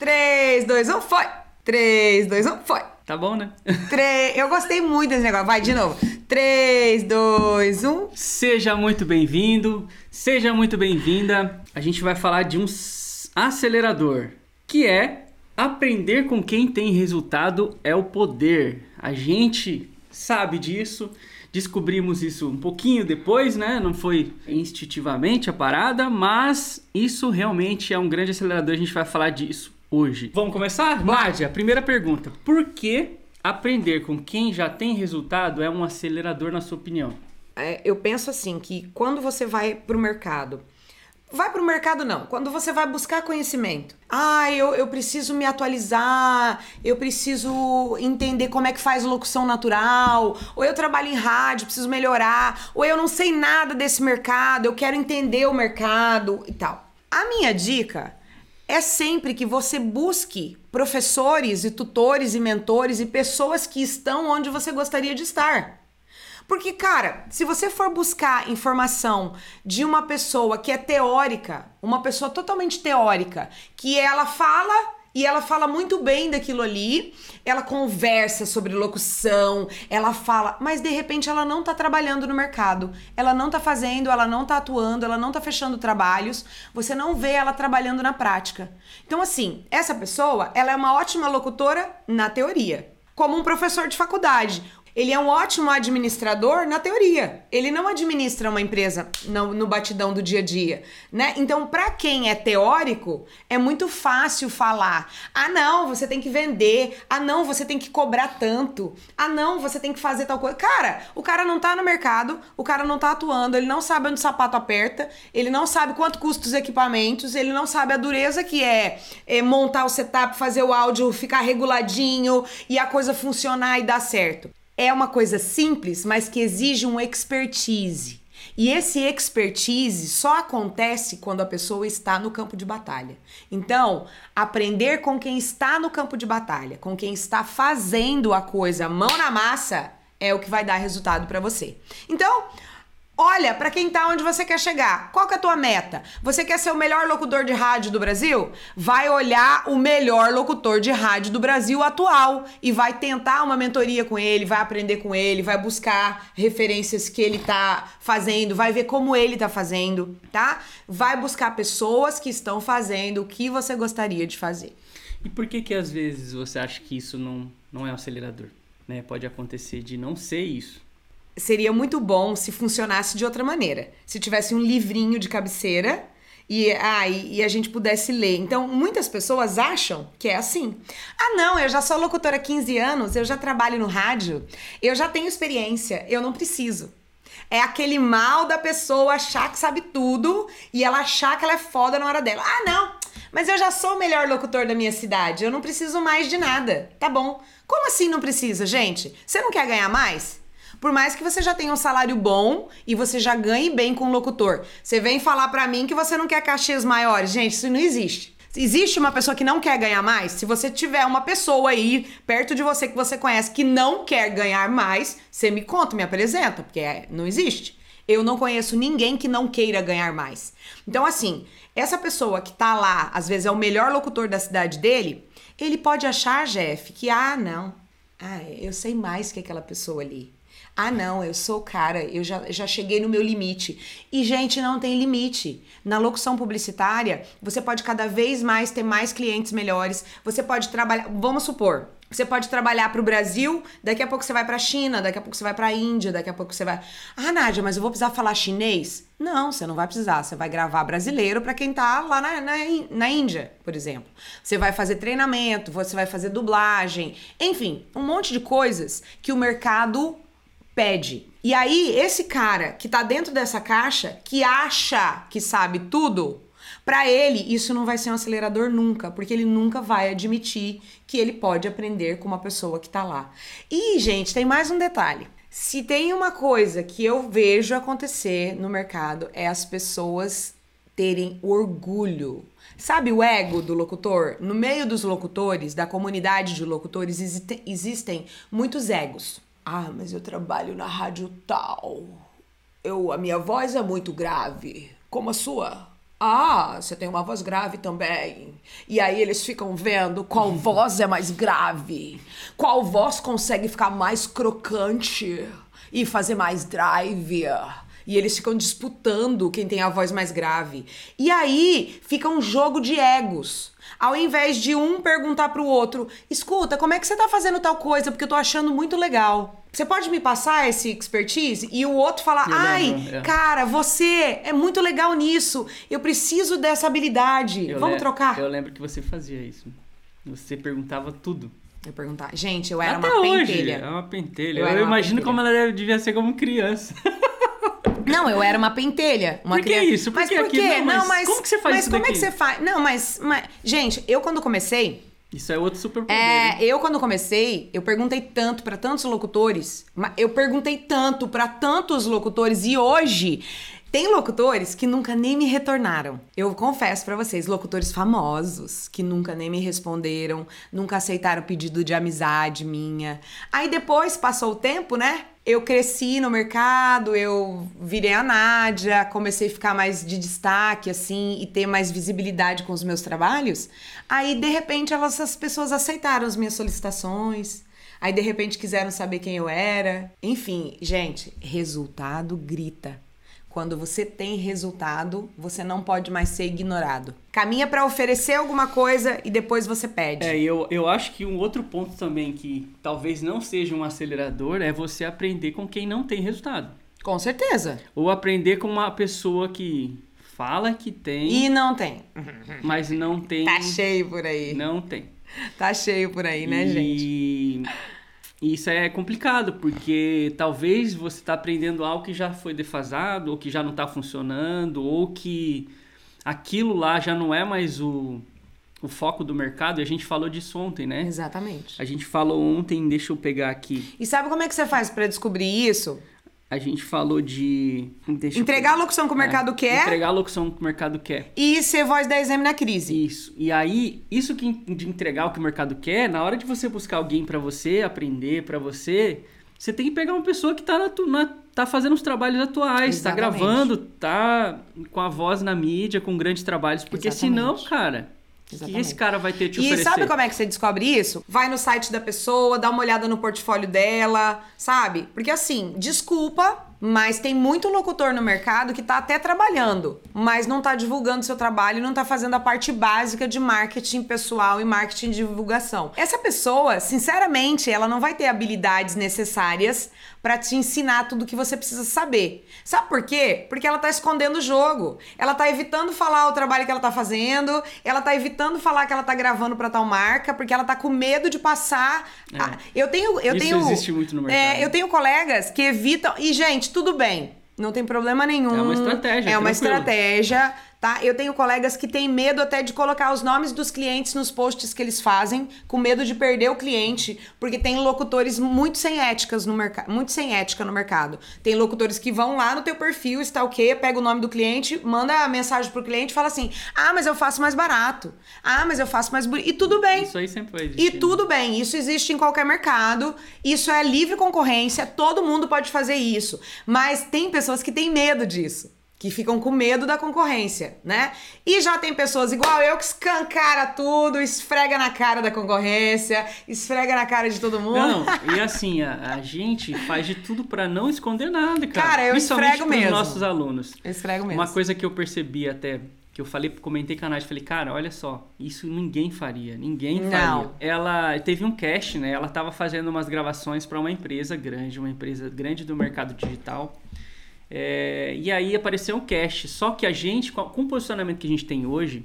3, 2, 1, foi! 3, 2, 1, foi! Tá bom, né? 3, eu gostei muito desse negócio. Vai de novo. 3, 2, 1. Seja muito bem-vindo, seja muito bem-vinda. A gente vai falar de um acelerador, que é aprender com quem tem resultado é o poder. A gente sabe disso, descobrimos isso um pouquinho depois, né? Não foi instintivamente a parada, mas isso realmente é um grande acelerador. A gente vai falar disso hoje. Vamos começar? Nádia, primeira pergunta. Por que aprender com quem já tem resultado é um acelerador, na sua opinião? É, eu penso assim, que quando você vai para o mercado Vai para o mercado, não. Quando você vai buscar conhecimento. Ah, eu, eu preciso me atualizar, eu preciso entender como é que faz locução natural, ou eu trabalho em rádio, preciso melhorar, ou eu não sei nada desse mercado, eu quero entender o mercado e tal. A minha dica é sempre que você busque professores e tutores e mentores e pessoas que estão onde você gostaria de estar. Porque, cara, se você for buscar informação de uma pessoa que é teórica, uma pessoa totalmente teórica, que ela fala e ela fala muito bem daquilo ali, ela conversa sobre locução, ela fala, mas de repente ela não tá trabalhando no mercado, ela não tá fazendo, ela não tá atuando, ela não tá fechando trabalhos, você não vê ela trabalhando na prática. Então, assim, essa pessoa, ela é uma ótima locutora na teoria, como um professor de faculdade. Ele é um ótimo administrador na teoria. Ele não administra uma empresa no, no batidão do dia a dia, né? Então, para quem é teórico, é muito fácil falar: "Ah, não, você tem que vender. Ah, não, você tem que cobrar tanto. Ah, não, você tem que fazer tal coisa". Cara, o cara não tá no mercado, o cara não tá atuando, ele não sabe onde o sapato aperta, ele não sabe quanto custa os equipamentos, ele não sabe a dureza que é, é montar o setup, fazer o áudio ficar reguladinho e a coisa funcionar e dar certo é uma coisa simples, mas que exige um expertise. E esse expertise só acontece quando a pessoa está no campo de batalha. Então, aprender com quem está no campo de batalha, com quem está fazendo a coisa mão na massa, é o que vai dar resultado para você. Então, Olha para quem tá onde você quer chegar. Qual que é a tua meta? Você quer ser o melhor locutor de rádio do Brasil? Vai olhar o melhor locutor de rádio do Brasil atual e vai tentar uma mentoria com ele, vai aprender com ele, vai buscar referências que ele tá fazendo, vai ver como ele tá fazendo, tá? Vai buscar pessoas que estão fazendo o que você gostaria de fazer. E por que que às vezes você acha que isso não, não é um acelerador? Né? Pode acontecer de não ser isso seria muito bom se funcionasse de outra maneira. Se tivesse um livrinho de cabeceira e, ah, e, e, a gente pudesse ler. Então, muitas pessoas acham que é assim. Ah, não, eu já sou locutora há 15 anos, eu já trabalho no rádio, eu já tenho experiência, eu não preciso. É aquele mal da pessoa achar que sabe tudo e ela achar que ela é foda na hora dela. Ah, não, mas eu já sou o melhor locutor da minha cidade, eu não preciso mais de nada. Tá bom. Como assim não precisa, gente? Você não quer ganhar mais? Por mais que você já tenha um salário bom e você já ganhe bem com o locutor, você vem falar para mim que você não quer cachês maiores. Gente, isso não existe. Existe uma pessoa que não quer ganhar mais? Se você tiver uma pessoa aí perto de você que você conhece que não quer ganhar mais, você me conta, me apresenta, porque é, não existe. Eu não conheço ninguém que não queira ganhar mais. Então, assim, essa pessoa que tá lá, às vezes é o melhor locutor da cidade dele, ele pode achar, Jeff, que, ah, não, ah, eu sei mais que aquela pessoa ali. Ah, não, eu sou o cara, eu já, já cheguei no meu limite. E, gente, não tem limite. Na locução publicitária, você pode cada vez mais ter mais clientes melhores. Você pode trabalhar. Vamos supor, você pode trabalhar para o Brasil, daqui a pouco você vai para a China, daqui a pouco você vai para a Índia, daqui a pouco você vai. Ah, Nádia, mas eu vou precisar falar chinês? Não, você não vai precisar. Você vai gravar brasileiro para quem tá lá na, na, na Índia, por exemplo. Você vai fazer treinamento, você vai fazer dublagem, enfim, um monte de coisas que o mercado pede. E aí, esse cara que tá dentro dessa caixa, que acha que sabe tudo, para ele isso não vai ser um acelerador nunca, porque ele nunca vai admitir que ele pode aprender com uma pessoa que tá lá. E, gente, tem mais um detalhe. Se tem uma coisa que eu vejo acontecer no mercado é as pessoas terem orgulho. Sabe o ego do locutor? No meio dos locutores, da comunidade de locutores, existem muitos egos. Ah, mas eu trabalho na rádio tal. Eu, a minha voz é muito grave, como a sua. Ah, você tem uma voz grave também. E aí eles ficam vendo qual voz é mais grave, qual voz consegue ficar mais crocante e fazer mais drive. E eles ficam disputando quem tem a voz mais grave. E aí fica um jogo de egos. Ao invés de um perguntar pro outro: escuta, como é que você tá fazendo tal coisa? Porque eu tô achando muito legal. Você pode me passar esse expertise? E o outro falar: ai, é. cara, você é muito legal nisso. Eu preciso dessa habilidade. Eu Vamos trocar? Eu lembro que você fazia isso. Você perguntava tudo. Eu perguntar. Gente, eu era Até uma hoje, pentelha. é uma pentelha. Eu Eu, imagino pentelha. como ela devia ser como criança. Não, eu era uma pentelha. Uma Por que criança. isso? Por mas que por quê? Não, mas como que você faz mas isso como é que você faz? Não, mas, mas- Gente, eu quando comecei. Isso é outro superpoder. É, hein? eu quando comecei, eu perguntei tanto pra tantos locutores, eu perguntei tanto pra tantos locutores e hoje tem locutores que nunca nem me retornaram. Eu confesso pra vocês, locutores famosos que nunca nem me responderam, nunca aceitaram pedido de amizade minha. Aí depois passou o tempo, né? Eu cresci no mercado, eu virei a Nádia, comecei a ficar mais de destaque, assim, e ter mais visibilidade com os meus trabalhos. Aí, de repente, elas, essas pessoas aceitaram as minhas solicitações. Aí, de repente, quiseram saber quem eu era. Enfim, gente, resultado grita. Quando você tem resultado, você não pode mais ser ignorado. Caminha pra oferecer alguma coisa e depois você pede. É, e eu, eu acho que um outro ponto também que talvez não seja um acelerador é você aprender com quem não tem resultado. Com certeza. Ou aprender com uma pessoa que fala que tem, E não tem. mas não tem. Tá cheio por aí. Não tem. Tá cheio por aí, né, gente? E... isso é complicado, porque talvez você está aprendendo algo que já foi defasado, ou que já não está funcionando, ou que aquilo lá já não é mais o, o foco do mercado. E a gente falou disso ontem, né? Exatamente. A gente falou ontem, deixa eu pegar aqui. E sabe como é que você faz pra descobrir isso? A gente falou de. eu Entregar a pegar. locução que o mercado É, quer Entregar a locução que o mercado quer. e ser voz da exame na crise. Isso. E aí, isso que de entregar o que o mercado quer, na hora de você buscar alguém pra você aprender pra você, você tem que pegar uma pessoa que tá, na, na- tá fazendo os trabalhos atuais, tá Exatamente. gravando, tá com a voz na mídia, com grandes trabalhos, porque Exatamente. senão, cara, o que Exatamente. esse cara vai ter te E oferecer? sabe como é que você descobre isso? Vai no site da pessoa, dá uma olhada no portfólio dela, sabe? Porque assim, desculpa, mas tem muito locutor no mercado que tá até trabalhando, mas não tá divulgando seu trabalho e não tá fazendo a parte básica de marketing pessoal e marketing de divulgação. Essa pessoa, sinceramente, ela não vai ter habilidades necessárias pra te ensinar tudo que você precisa saber. Sabe por quê? Porque ela tá escondendo o jogo. Ela tá evitando falar o trabalho que ela tá fazendo, ela tá evitando falar que ela tá gravando pra tal marca, porque ela tá com medo de passar. a- Eu tenho. Eu Isso tenho existe muito no É, mercado. eu tenho colegas que evitam. E, gente, tudo bem. Não tem problema nenhum. É uma estratégia, É uma tranquilo. estratégia, tá? Eu tenho colegas que têm medo até de colocar os nomes dos clientes nos posts que eles fazem, com medo de perder o cliente, porque tem locutores muito sem éticas no mercado, muito sem ética no mercado. Tem locutores que vão lá no teu perfil, stalkeia, pega o nome do cliente, manda a mensagem pro cliente e fala assim: "Ah, mas eu faço mais barato. Ah, mas eu faço mais bonito". E tudo bem. Isso aí sempre E existir. né? tudo bem, isso existe em qualquer mercado, isso é livre concorrência, todo mundo pode fazer isso. Mas tem pessoas que têm medo disso, que ficam com medo da concorrência, né? E já tem pessoas igual eu que escancara tudo, esfrega na cara da concorrência, esfrega na cara de todo mundo. Não, e assim, a, a gente faz de tudo pra não esconder nada, cara. Cara, eu esfrego mesmo. nossos alunos. Eu esfrego mesmo. Uma coisa que eu percebi até, que eu falei, comentei com a Nath, falei, cara, olha só, isso ninguém faria, ninguém faria. Não. Ela teve um cast, né? Ela tava fazendo umas gravações pra uma empresa grande, uma empresa grande do mercado digital. É, e aí apareceu um cast. Só que a gente, com o posicionamento que a gente tem hoje,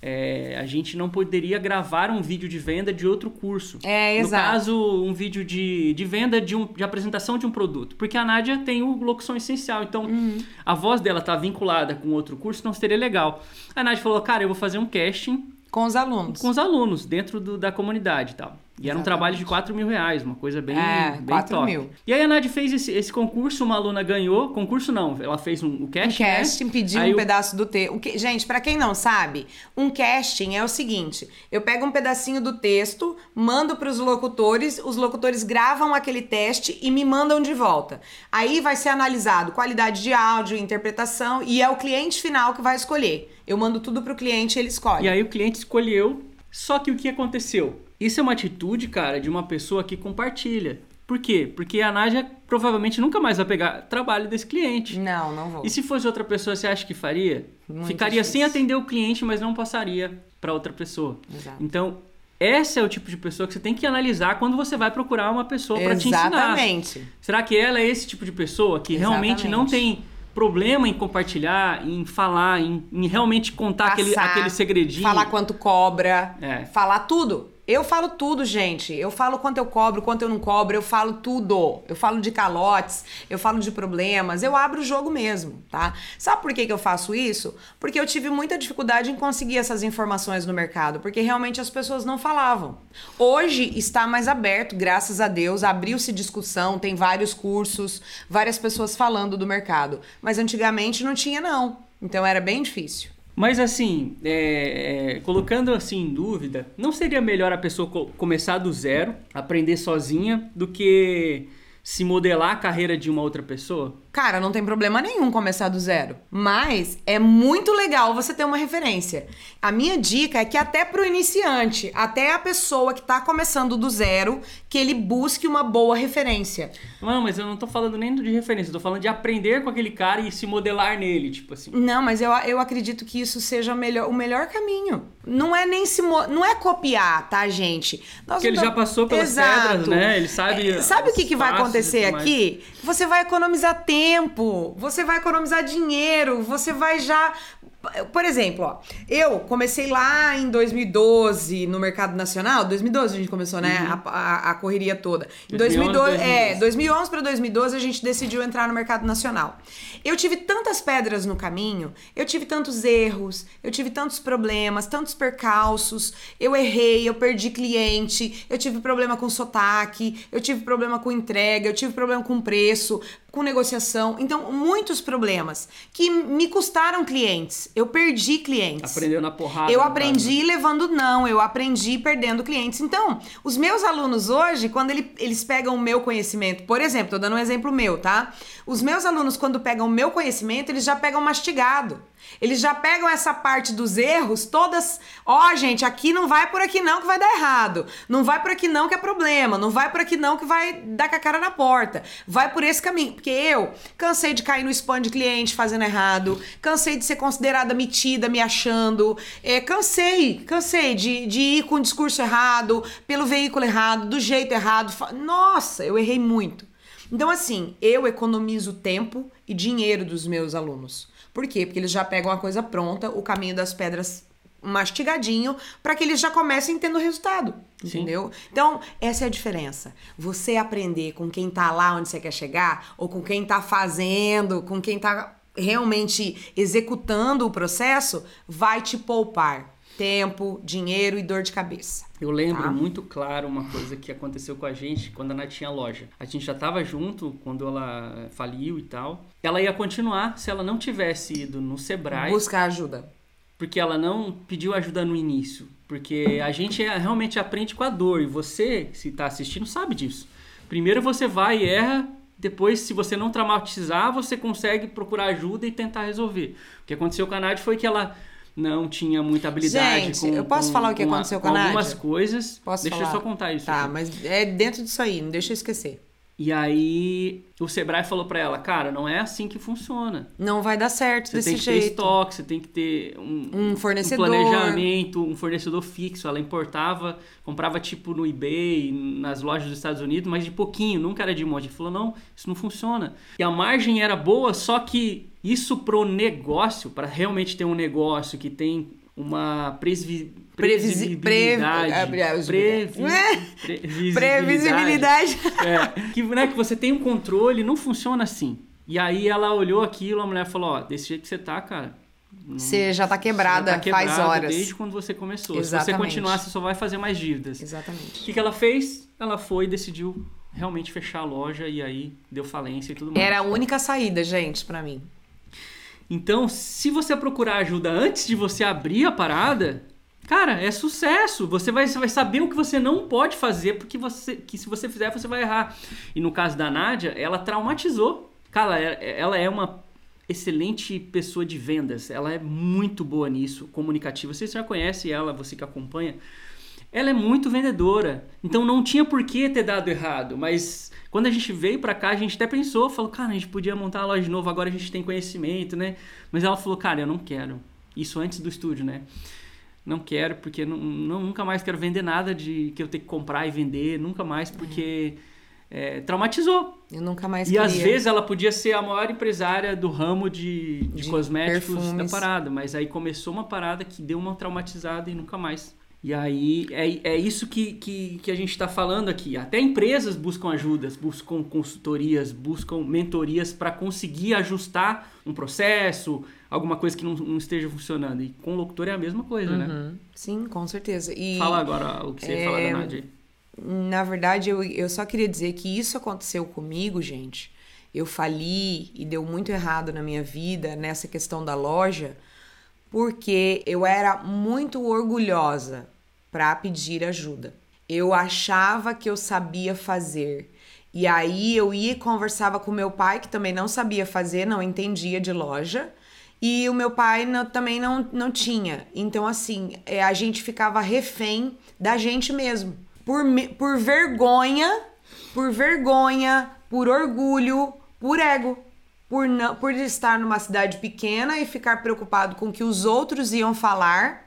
é, a gente não poderia gravar um vídeo de venda de outro curso. É, No exato. caso, um vídeo de, de venda de, um, de apresentação de um produto. Porque a Nádia tem o locução essencial. Então, Uhum. a voz dela tá vinculada com outro curso, não seria legal. A Nádia falou, cara, eu vou fazer um casting Com os alunos. com os alunos dentro do- da comunidade e tal. E era um trabalho de 4 mil reais, uma coisa bem, É, bem 4 top. mil. E aí a Nádia fez esse, esse concurso, uma aluna ganhou. Concurso não, ela fez um, o Um casting, né? casting, pedir Aí um o- pedaço do texto. Gente, pra quem não sabe, um casting é o seguinte: eu pego um pedacinho do texto, mando pros locutores, os locutores gravam aquele teste e me mandam de volta. Aí vai ser analisado qualidade de áudio, interpretação e é o cliente final que vai escolher. Eu mando tudo pro cliente e ele escolhe. E aí o cliente escolheu, só que o que aconteceu? Isso é uma atitude, cara, de uma pessoa que compartilha. Por quê? Porque a Nádia provavelmente nunca mais vai pegar trabalho desse cliente. Não, não vou. E se fosse outra pessoa, você acha que faria? Muito Ficaria sem difícil. atender o cliente, mas não passaria para outra pessoa. Exato. Então, esse é o tipo de pessoa que você tem que analisar quando você vai procurar uma pessoa para te ensinar. Exatamente. Será que ela é esse tipo de pessoa que realmente não Exatamente. tem problema em compartilhar, em falar, em, em realmente contar aquele, Passar, aquele segredinho? Falar quanto cobra, É. falar tudo. Eu falo tudo, gente. Eu falo quanto eu cobro, quanto eu não cobro, eu falo tudo. Eu falo de calotes, eu falo de problemas, eu abro o jogo mesmo, tá? Sabe por que, que eu faço isso? Porque eu tive muita dificuldade em conseguir essas informações no mercado, porque realmente as pessoas não falavam. Hoje está mais aberto, graças a Deus, abriu-se discussão, tem vários cursos, várias pessoas falando do mercado. Mas antigamente não tinha, não. Então era bem difícil. Mas assim, é, é, colocando assim em dúvida, não seria melhor a pessoa co- começar do zero, aprender sozinha, do que se modelar a carreira de uma outra pessoa? Cara, não tem problema nenhum começar do zero. Mas é muito legal você ter uma referência. A minha dica é que até pro iniciante, até a pessoa que tá começando do zero, que ele busque uma boa referência. Não, mas eu não tô falando nem de referência, eu tô falando de aprender com aquele cara e se modelar nele, tipo assim. Não, mas eu, eu acredito que isso seja melhor, o melhor caminho. Não é nem se não é copiar, tá, gente? Nós Porque ele já passou pelas Exato. pedras, né? Ele sabe É, Sabe o que, que vai acontecer aqui? Você vai economizar tempo, você vai economizar dinheiro, você vai já. Por exemplo, ó, eu comecei lá em 2012 no mercado nacional. 2012 a gente começou, né? Uhum. A, a- a correria toda. Em 2011, 2012, é, 2011 para 2012 a gente decidiu entrar no mercado nacional. Eu tive tantas pedras no caminho, eu tive tantos erros, eu tive tantos problemas, tantos percalços. Eu errei, eu perdi cliente, eu tive problema com sotaque, eu tive problema com entrega, eu tive problema com preço, com negociação. Então, muitos problemas que me custaram clientes. Eu perdi clientes. Aprendeu na porrada. Eu aprendi levando não, eu aprendi perdendo clientes. Então, os meus alunos hoje, quando ele- eles pegam o meu conhecimento, por exemplo, tô dando um exemplo meu, tá? Os meus alunos, quando pegam o meu conhecimento, eles já pegam mastigado. Eles já pegam essa parte dos erros todas. Ó, gente, aqui não vai por aqui não que vai dar errado. Não vai por aqui não que é problema. Não vai por aqui não que vai dar com a cara na porta. Vai por esse caminho. Porque eu cansei de cair no spam de cliente fazendo errado. Cansei de ser considerada metida, me achando. É, cansei, cansei de, de ir com o discurso errado, pelo veículo errado, do jeito errado. Nossa, eu errei muito. Então, assim, eu economizo tempo e dinheiro dos meus alunos. Por quê? Porque eles já pegam a coisa pronta, o caminho das pedras mastigadinho, para que eles já comecem tendo resultado. Sim. Entendeu? Então, essa é a diferença. Você aprender com quem tá lá onde você quer chegar, ou com quem tá fazendo, com quem tá realmente executando o processo, vai te poupar tempo, dinheiro e dor de cabeça. Eu lembro Tá. muito claro uma coisa que aconteceu com a gente quando a Nath tinha loja. A gente já tava junto quando ela faliu e tal. Ela ia continuar se ela não tivesse ido no Sebrae, Buscar ajuda. Porque ela não pediu ajuda no início. Porque a gente é- realmente aprende com a dor. E você, se tá assistindo, sabe disso. Primeiro você vai e erra. Depois, se você não traumatizar, você consegue procurar ajuda e tentar resolver. O que aconteceu com a Nath foi que ela não tinha muita habilidade Gente, com eu posso com- falar o que com a- aconteceu com a algumas Nádia? coisas. Posso Deixa falar? eu só contar isso. Tá, aqui. mas é dentro disso aí, não deixa eu esquecer. E aí o Sebrae falou pra ela, cara, não é assim que funciona. Não vai dar certo Você desse tem que ter jeito. estoque, você tem que ter um, Um fornecedor. planejamento, um fornecedor fixo. Ela importava, comprava tipo no eBay, nas lojas dos Estados Unidos, mas de pouquinho, nunca era de um monte. Ele falou, não, isso não funciona. E a margem era boa, só que isso pro negócio, para realmente ter um negócio que tem uma presvi previsibilidade, previ- os- previ- É. previsibilidade, Previsibilidade. é, que, né, que você tem um controle, não funciona assim. E aí ela olhou aquilo, a mulher falou, ó, desse jeito que você tá, cara, Você já tá quebrada já tá quebrado faz horas. Desde quando você começou. Se Exatamente. você continuar, você só vai fazer mais dívidas. O Exatamente. que, que ela fez? Ela foi e decidiu realmente fechar a loja e aí deu falência e tudo mais. Era a única saída, gente, pra mim. Então, se você procurar ajuda antes de você abrir a parada, cara, é sucesso. Você vai, você vai saber o que você não pode fazer, porque você, que se você fizer, você vai errar. E no caso da Nádia, ela traumatizou. Cara, ela- ela é uma excelente pessoa de vendas. Ela é muito boa nisso, comunicativa. Você já conhece ela, você que acompanha. Ela é muito vendedora. Então não tinha por que ter dado errado. Mas quando a gente veio pra cá, a gente até pensou, falou, cara, a gente podia montar a loja de novo, agora a gente tem conhecimento, né? Mas ela falou, cara, eu não quero. Isso antes do estúdio, né? Não quero, porque não, não- nunca mais quero vender nada de que eu tenho que comprar e vender, nunca mais, porque é, traumatizou. Eu nunca mais E queria. às vezes ela podia ser a maior empresária do ramo de, de, De cosméticos da perfumes. parada, mas aí começou uma parada que deu uma traumatizada e nunca mais. E aí é, é isso que, que, que a gente está falando aqui. Até empresas buscam ajudas, buscam consultorias, buscam mentorias para conseguir ajustar um processo, alguma coisa que não, não esteja funcionando. E com o locutor é a mesma coisa, né? Uhum. Sim, com certeza. E Fala agora o que você ia falar É, da Nádia. Na verdade, eu, eu só queria dizer que isso aconteceu comigo, gente. Eu fali e deu muito errado na minha vida nessa questão da loja, porque eu era muito orgulhosa para pedir ajuda. Eu achava que eu sabia fazer. E aí eu ia e conversava com meu pai, que também não sabia fazer, não entendia de loja. E o meu pai não- também não, não tinha. Então, assim, é, a gente ficava refém da gente mesmo. Por, por vergonha, por vergonha, por orgulho, por ego. Por, não, por estar numa cidade pequena e ficar preocupado com o que os outros iam falar.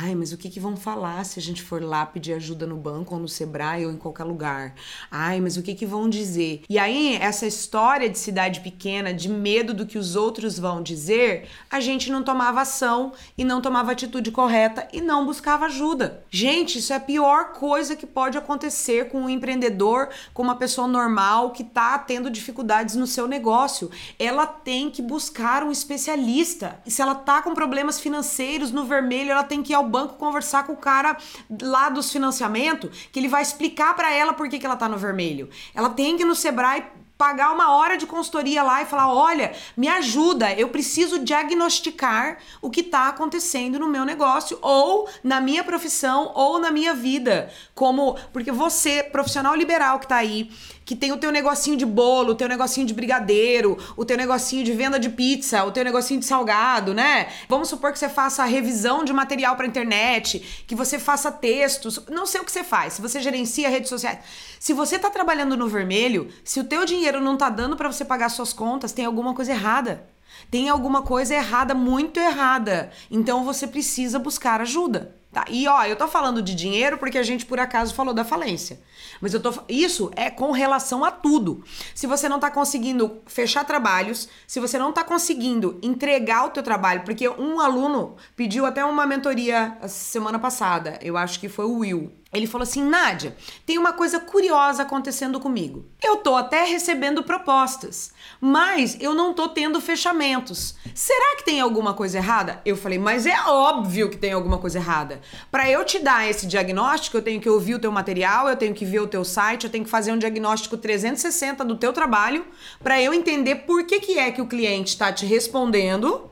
Ai, mas o que, que vão falar se a gente for lá pedir ajuda no banco ou no Sebrae ou em qualquer lugar? Ai, mas o que, que vão dizer? E aí, essa história de cidade pequena, de medo do que os outros vão dizer, a gente não tomava ação e não tomava atitude correta e não buscava ajuda. Gente, isso é a pior coisa que pode acontecer com um empreendedor, com uma pessoa normal que tá tendo dificuldades no seu negócio. Ela tem que buscar um especialista. E se ela tá com problemas financeiros no vermelho, ela tem que ir ao banco conversar com o cara lá dos financiamentos, que ele vai explicar pra ela por que, que ela tá no vermelho. Ela tem que ir no Sebrae pagar uma hora de consultoria lá e falar: olha, me ajuda, eu preciso diagnosticar o que está acontecendo no meu negócio, ou na minha profissão, ou na minha vida. Como, porque você, profissional liberal que tá aí, que tem o teu negocinho de bolo, o teu negocinho de brigadeiro, o teu negocinho de venda de pizza, o teu negocinho de salgado, né? Vamos supor que você faça revisão de material para internet, que você faça textos, não sei o que você faz, se você gerencia redes sociais. Se você tá trabalhando no vermelho, se o teu dinheiro não tá dando para você pagar suas contas, tem alguma coisa errada. Tem alguma coisa errada, muito errada. Então você precisa buscar ajuda. Tá? E ó, eu tô falando de dinheiro porque a gente por acaso falou da falência. Mas eu tô isso é com relação a tudo. Se você não tá conseguindo fechar trabalhos, se você não tá conseguindo entregar o teu trabalho, porque um aluno pediu até uma mentoria semana passada, eu acho que foi o Will. Ele falou assim: Nádia, tem uma coisa curiosa acontecendo comigo. Eu tô até recebendo propostas, mas eu não tô tendo fechamentos. Será que tem alguma coisa errada? Eu falei: Mas é óbvio que tem alguma coisa errada. Para eu te dar esse diagnóstico, eu tenho que ouvir o teu material, eu tenho que ver o teu site, eu tenho que fazer um diagnóstico 360 do teu trabalho, para eu entender por que, que é que o cliente está te respondendo.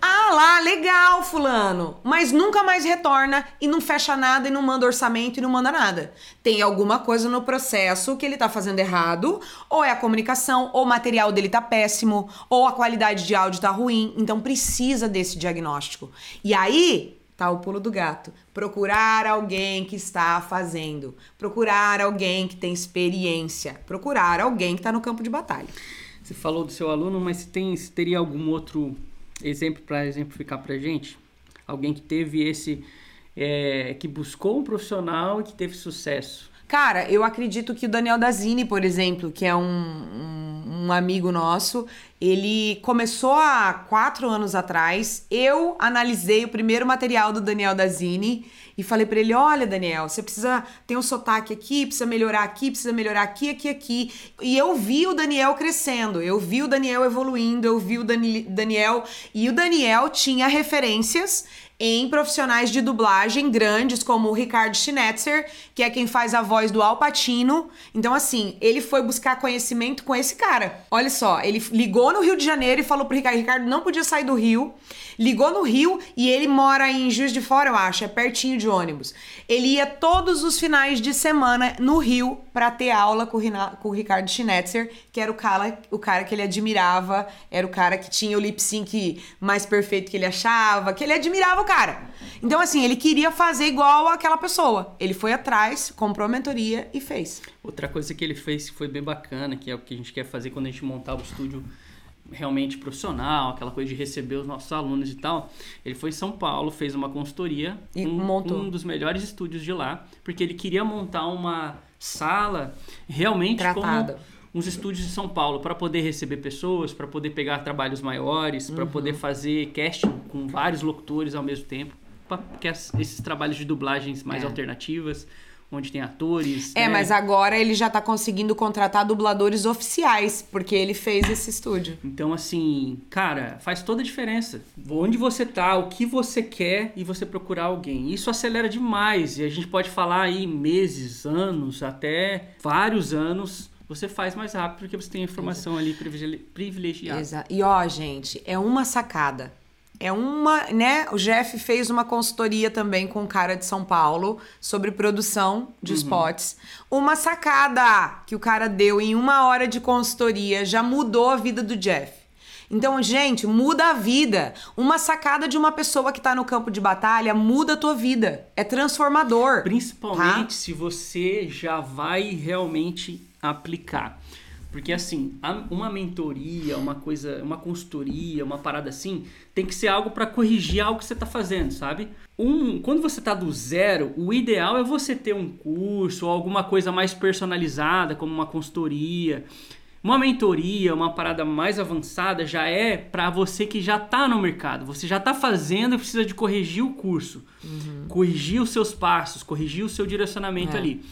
Ah lá, legal, fulano. Mas nunca mais retorna e não fecha nada e não manda orçamento e não manda nada. Tem alguma coisa no processo que ele tá fazendo errado, ou é a comunicação, ou o material dele tá péssimo, ou a qualidade de áudio tá ruim. Então precisa desse diagnóstico. E aí, tá o pulo do gato. Procurar alguém que está fazendo. Procurar alguém que tem experiência. Procurar alguém que tá no campo de batalha. Você falou do seu aluno, mas você tem, você teria algum outro exemplo para exemplificar pra gente? Alguém que teve esse é, que buscou um profissional e que teve sucesso? Cara, eu acredito que o Daniel Dazini, por exemplo, que é um, um, um, amigo nosso, ele começou há quatro anos atrás. Eu analisei o primeiro material do Daniel Dazini e falei para ele: olha, Daniel, você precisa ter um sotaque aqui, precisa melhorar aqui, precisa melhorar aqui, aqui, aqui. E eu vi o Daniel crescendo, eu vi o Daniel evoluindo, eu vi o Dani Daniel. E o Daniel tinha referências em profissionais de dublagem grandes, como o Ricardo Schnetzer, que é quem faz a voz do Al Pacino. Então, assim, ele foi buscar conhecimento com esse cara. Olha só, ele ligou no Rio de Janeiro e falou pro Ricardo: Ricardo não podia sair do Rio. Ligou no Rio e ele mora em Juiz de Fora, eu acho, é pertinho de ônibus. Ele ia todos os finais de semana no Rio para ter aula com o, com o Ricardo Schnetzer, que era o cara, o cara que ele admirava, era o cara que tinha o lip sync mais perfeito que ele achava, que ele admirava cara. Então, assim, ele queria fazer igual aquela pessoa. Ele foi atrás, comprou a mentoria e fez. Outra coisa que ele fez que foi bem bacana, que é o que a gente quer fazer quando a gente montar o estúdio realmente profissional, aquela coisa de receber os nossos alunos e tal. Ele foi em São Paulo, fez uma consultoria, e um, montou. um dos melhores estúdios de lá, porque ele queria montar uma sala realmente Tratada. como uns estúdios de São Paulo para poder receber pessoas, para poder pegar trabalhos maiores, para Uhum. poder fazer casting com vários locutores ao mesmo tempo, para que as- esses trabalhos de dublagens mais É. alternativas, onde tem atores. É, né? mas agora ele já tá conseguindo contratar dubladores oficiais, porque ele fez esse estúdio. Então, assim, cara, faz toda a diferença. Onde você tá, o que você quer e você procurar alguém. Isso acelera demais. E a gente pode falar aí meses, anos, até vários anos. Você faz mais rápido porque você tem a informação ali privile- privilegiada. Exato. E ó, gente, é uma sacada. É uma, né? O Jeff fez uma consultoria também com um cara de São Paulo sobre produção de spots. Uma sacada que o cara deu em uma hora de consultoria já mudou a vida do Jeff. Então, gente, muda a vida. Uma sacada de uma pessoa que tá no campo de batalha muda a tua vida. É transformador. Principalmente tá? se você já vai realmente aplicar. Porque assim, uma mentoria, uma coisa, uma consultoria, uma parada assim, tem que ser algo para corrigir algo que você tá fazendo, sabe? Um, quando você tá do zero, o ideal é você ter um curso ou alguma coisa mais personalizada, como uma consultoria. Uma mentoria, uma parada mais avançada já é para você que já tá no mercado. Você já tá fazendo e precisa de corrigir o curso. Corrigir os seus passos, corrigir o seu direcionamento É. ali.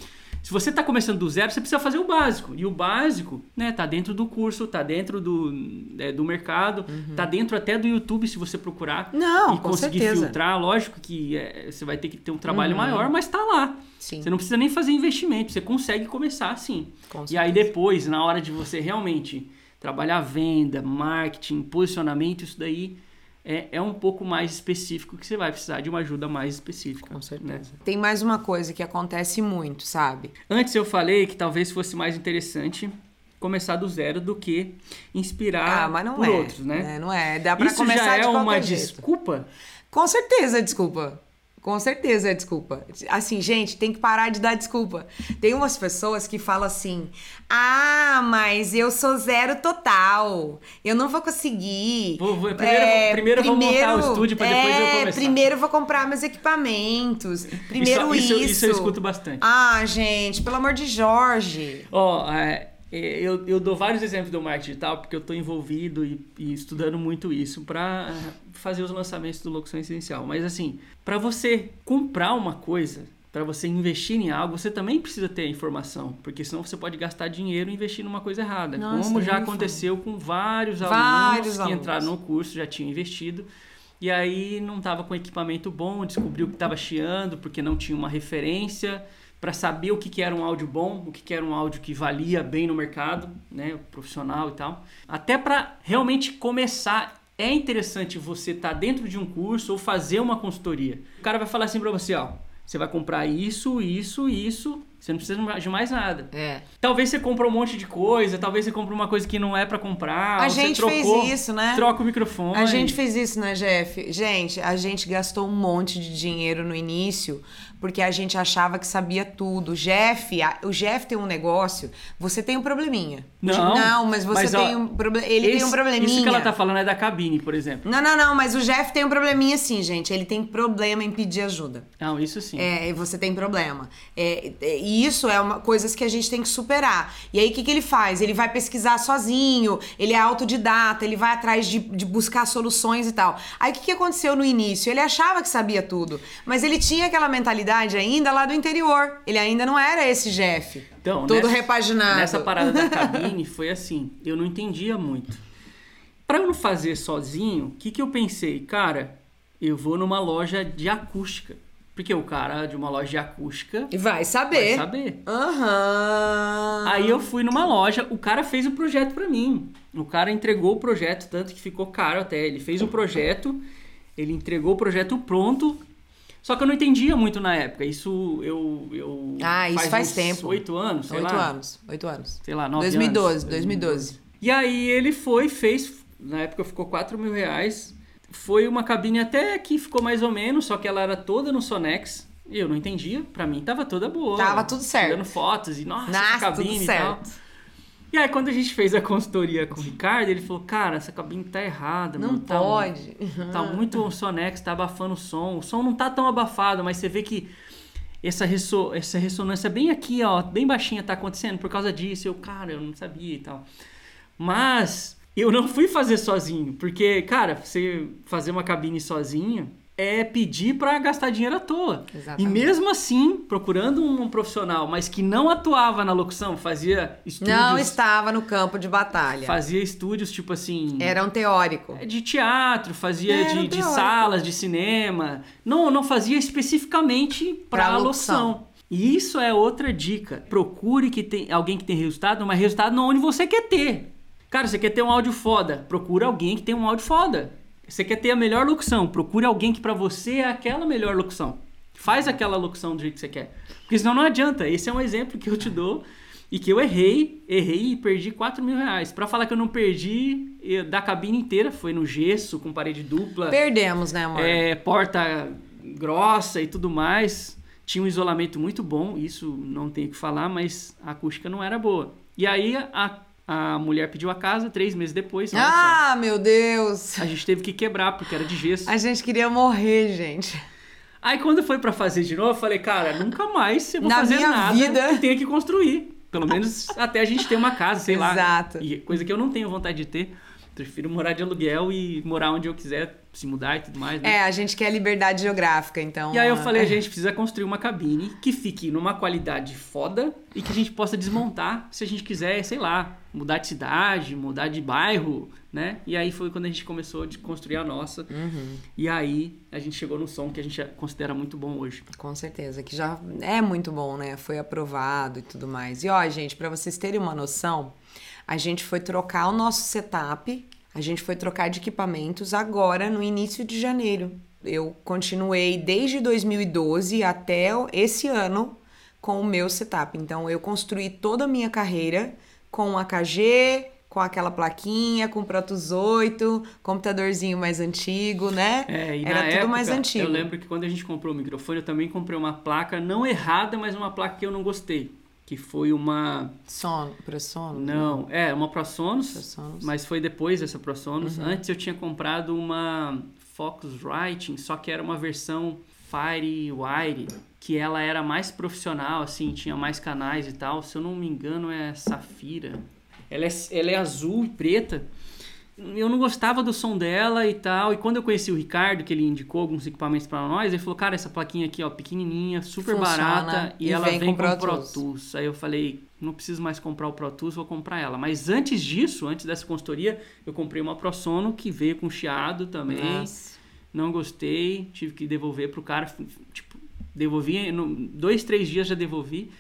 Se você está começando do zero, você precisa fazer o básico. E o básico, né, tá dentro do curso, tá dentro do, é, do mercado, tá dentro até do YouTube se você procurar Uhum. Não, e conseguir certeza. filtrar. Lógico que é, você vai ter que ter um trabalho Uhum. maior, mas tá lá. Sim. Você não precisa nem fazer investimento, você consegue começar assim. Com E aí depois, na hora de você realmente trabalhar venda, marketing, posicionamento, isso daí é, é um pouco mais específico que você vai precisar de uma ajuda mais específica. Com né? certeza. Tem mais uma coisa que acontece muito, sabe? Antes eu falei que talvez fosse mais interessante começar do zero do que inspirar Ah, mas não por é. outros, né? É, não é. Dá pra Isso começar já de é qualquer uma jeito. desculpa? Com certeza, desculpa. Com certeza é desculpa. Assim, gente, tem que parar de dar desculpa. Tem umas pessoas que falam assim: ah, mas eu sou zero total. Eu não vou conseguir. Vou- vou- primeiro- primeiro eu vou montar o estúdio pra depois eu é, começar. Primeiro eu vou comprar meus equipamentos. Primeiro isso, isso. isso, isso eu escuto bastante. Ah, gente, pelo amor de Jorge. Ó, é, é, eu, eu dou vários exemplos do marketing digital porque eu estou envolvido e, e estudando muito isso para fazer os lançamentos do Locução Essencial. Mas assim, para você comprar uma coisa, para você investir em algo, você também precisa ter a informação, porque senão você pode gastar dinheiro e investir numa coisa errada. Nossa, como já aconteceu com vários, Vários alunos que alunos. entraram no curso, já tinham investido. E aí não estava com equipamento bom, descobriu que estava chiando porque não tinha uma referência para saber o que, que era um áudio bom, o que, que era um áudio que valia bem no mercado, né, profissional e tal. Até para realmente começar, é interessante você estar dentro de um curso ou fazer uma consultoria. O cara vai falar assim para você, ó, você vai comprar isso, isso, isso. Você não precisa de mais nada. É. Talvez você compre um monte de coisa, talvez você compre uma coisa que não é para comprar. A gente você trocou, fez isso, né? Troca o microfone. A gente fez isso, né, Jeff? Gente, a gente gastou um monte de dinheiro no início porque a gente achava que sabia tudo. O Jeff, a- o Jeff tem um negócio, você tem um probleminha. Não, Não, mas você mas, ó, tem um problema. Ele tem Esse- um probleminha. Isso que ela tá falando é da cabine, por exemplo. Não, não, não, mas o Jeff tem um probleminha sim, gente. Ele tem problema em pedir ajuda. Não, isso sim. É, e você tem problema. É, é, e isso é uma coisas que a gente tem que superar. E aí, o que, que ele faz? Ele vai pesquisar sozinho, ele é autodidata, ele vai atrás de, de buscar soluções e tal. Aí, o que, que aconteceu no início? Ele achava que sabia tudo, mas ele tinha aquela mentalidade ainda lá do interior. Ele ainda não era esse Jeff. Então, todo nessa- repaginado. Nessa parada da cabine foi assim, eu não entendia muito. Pra eu não fazer sozinho, o que, que eu pensei? Cara, eu vou numa loja de acústica. Porque o cara de uma loja de acústica vai vai saber. saber. Aham. Aí eu fui numa loja, o cara fez o projeto pra mim. O cara entregou o projeto, tanto que ficou caro até. Ele fez o projeto, ele entregou o projeto pronto. Só que eu não entendia muito na época. Isso eu. eu Ah, isso faz uns tempo. Oito anos, sei Oito lá. anos. Oito anos. Sei lá, nove 2012, anos. 2012. E aí ele foi, fez. Na época ficou 4 mil reais. Foi uma cabine até que ficou mais ou menos, só que ela era toda no Sonex. E eu não entendia. Pra mim tava toda boa. Tava tudo certo. Tirando fotos e nossa, Nossa, cabine tudo e tal. E aí quando a gente fez a consultoria com o Ricardo, ele falou, cara, essa cabine tá errada. Não mano, tá pode. Tá muito Sonex, tá abafando o som. O som não tá tão abafado, mas você vê que essa, resso essa ressonância bem aqui, ó, bem baixinha tá acontecendo por causa disso. Eu, cara, eu não sabia e tal. Mas eu não fui fazer sozinho, porque, cara, você fazer uma cabine sozinho é pedir pra gastar dinheiro à toa. Exatamente. E mesmo assim, procurando um profissional, mas que não atuava na locução, fazia estúdios, Não estava no campo de batalha. fazia estúdios tipo assim, Era um teórico. de teatro, fazia Era de, um de salas de cinema. Não, não fazia especificamente para Pra a locução. locução. E isso é outra dica. Procure que tem alguém que tem resultado, mas resultado não onde você quer ter. Cara, você quer ter um áudio foda, procura alguém que tem um áudio foda. Você quer ter a melhor locução, procure alguém que pra você é aquela melhor locução. Faz aquela locução do jeito que você quer. Porque senão não adianta. Esse é um exemplo que eu te dou e que eu errei, errei e perdi 4 mil reais. Pra falar que eu não perdi eh, da cabine inteira, foi no gesso, com parede dupla, Perdemos, né, amor? é, porta grossa e tudo mais. Tinha um isolamento muito bom, isso não tenho o que falar, mas a acústica não era boa. E aí a, a mulher pediu a casa, três meses depois, Ah, meu Deus! só, a gente teve que quebrar, porque era de gesso. A gente queria morrer, gente. Aí quando foi pra fazer de novo, eu falei, cara, nunca mais eu vou Na fazer nada vida. que tenha que construir. Pelo menos até a gente ter uma casa, sei lá. Exato. E coisa que eu não tenho vontade de ter. Prefiro morar de aluguel e morar onde eu quiser, se mudar e tudo mais. né? É, a gente quer liberdade geográfica, então. E aí eu falei, a gente precisa construir uma cabine que fique numa qualidade foda e que a gente possa desmontar se a gente quiser, sei lá, mudar de cidade, mudar de bairro, né? E aí foi quando a gente começou a construir a nossa. Uhum. E aí a gente chegou no som que a gente considera muito bom hoje. Com certeza, que já é muito bom, né? Foi aprovado e tudo mais. E ó, gente, pra vocês terem uma noção, a gente foi trocar o nosso setup, a gente foi trocar de equipamentos agora no início de janeiro. Eu continuei desde 2012 até esse ano com o meu setup. Então eu construí toda a minha carreira com um AKG, com aquela plaquinha, com Protos 8, computadorzinho mais antigo, né? É, Era tudo época, mais antigo. Eu lembro que quando a gente comprou o microfone, eu também comprei uma placa não errada, mas uma placa que eu não gostei. Que foi uma. Sono, pro sono? Não, é, uma. ProSonus. Mas foi depois dessa ProSonus. Uhum. Antes eu tinha comprado uma Focusrite, só que era uma versão FireWire, que ela era mais profissional, assim, tinha mais canais e tal. Se eu não me engano, é Safira. Ela é, ela é azul e preta. Eu não gostava do som dela e tal. E quando eu conheci o Ricardo, que ele indicou alguns equipamentos para nós, ele falou: Cara, essa plaquinha aqui, ó, pequenininha, super Funciona barata e, e ela vem vem, com com, Pro Tools." Aí eu falei: Não preciso mais comprar o Pro Tools, vou comprar ela. Mas antes disso, antes dessa consultoria, eu comprei uma ProSono que veio com chiado também. Nossa. Não gostei, tive que devolver pro cara. Tipo, devolvi, dois, três dias já devolvi.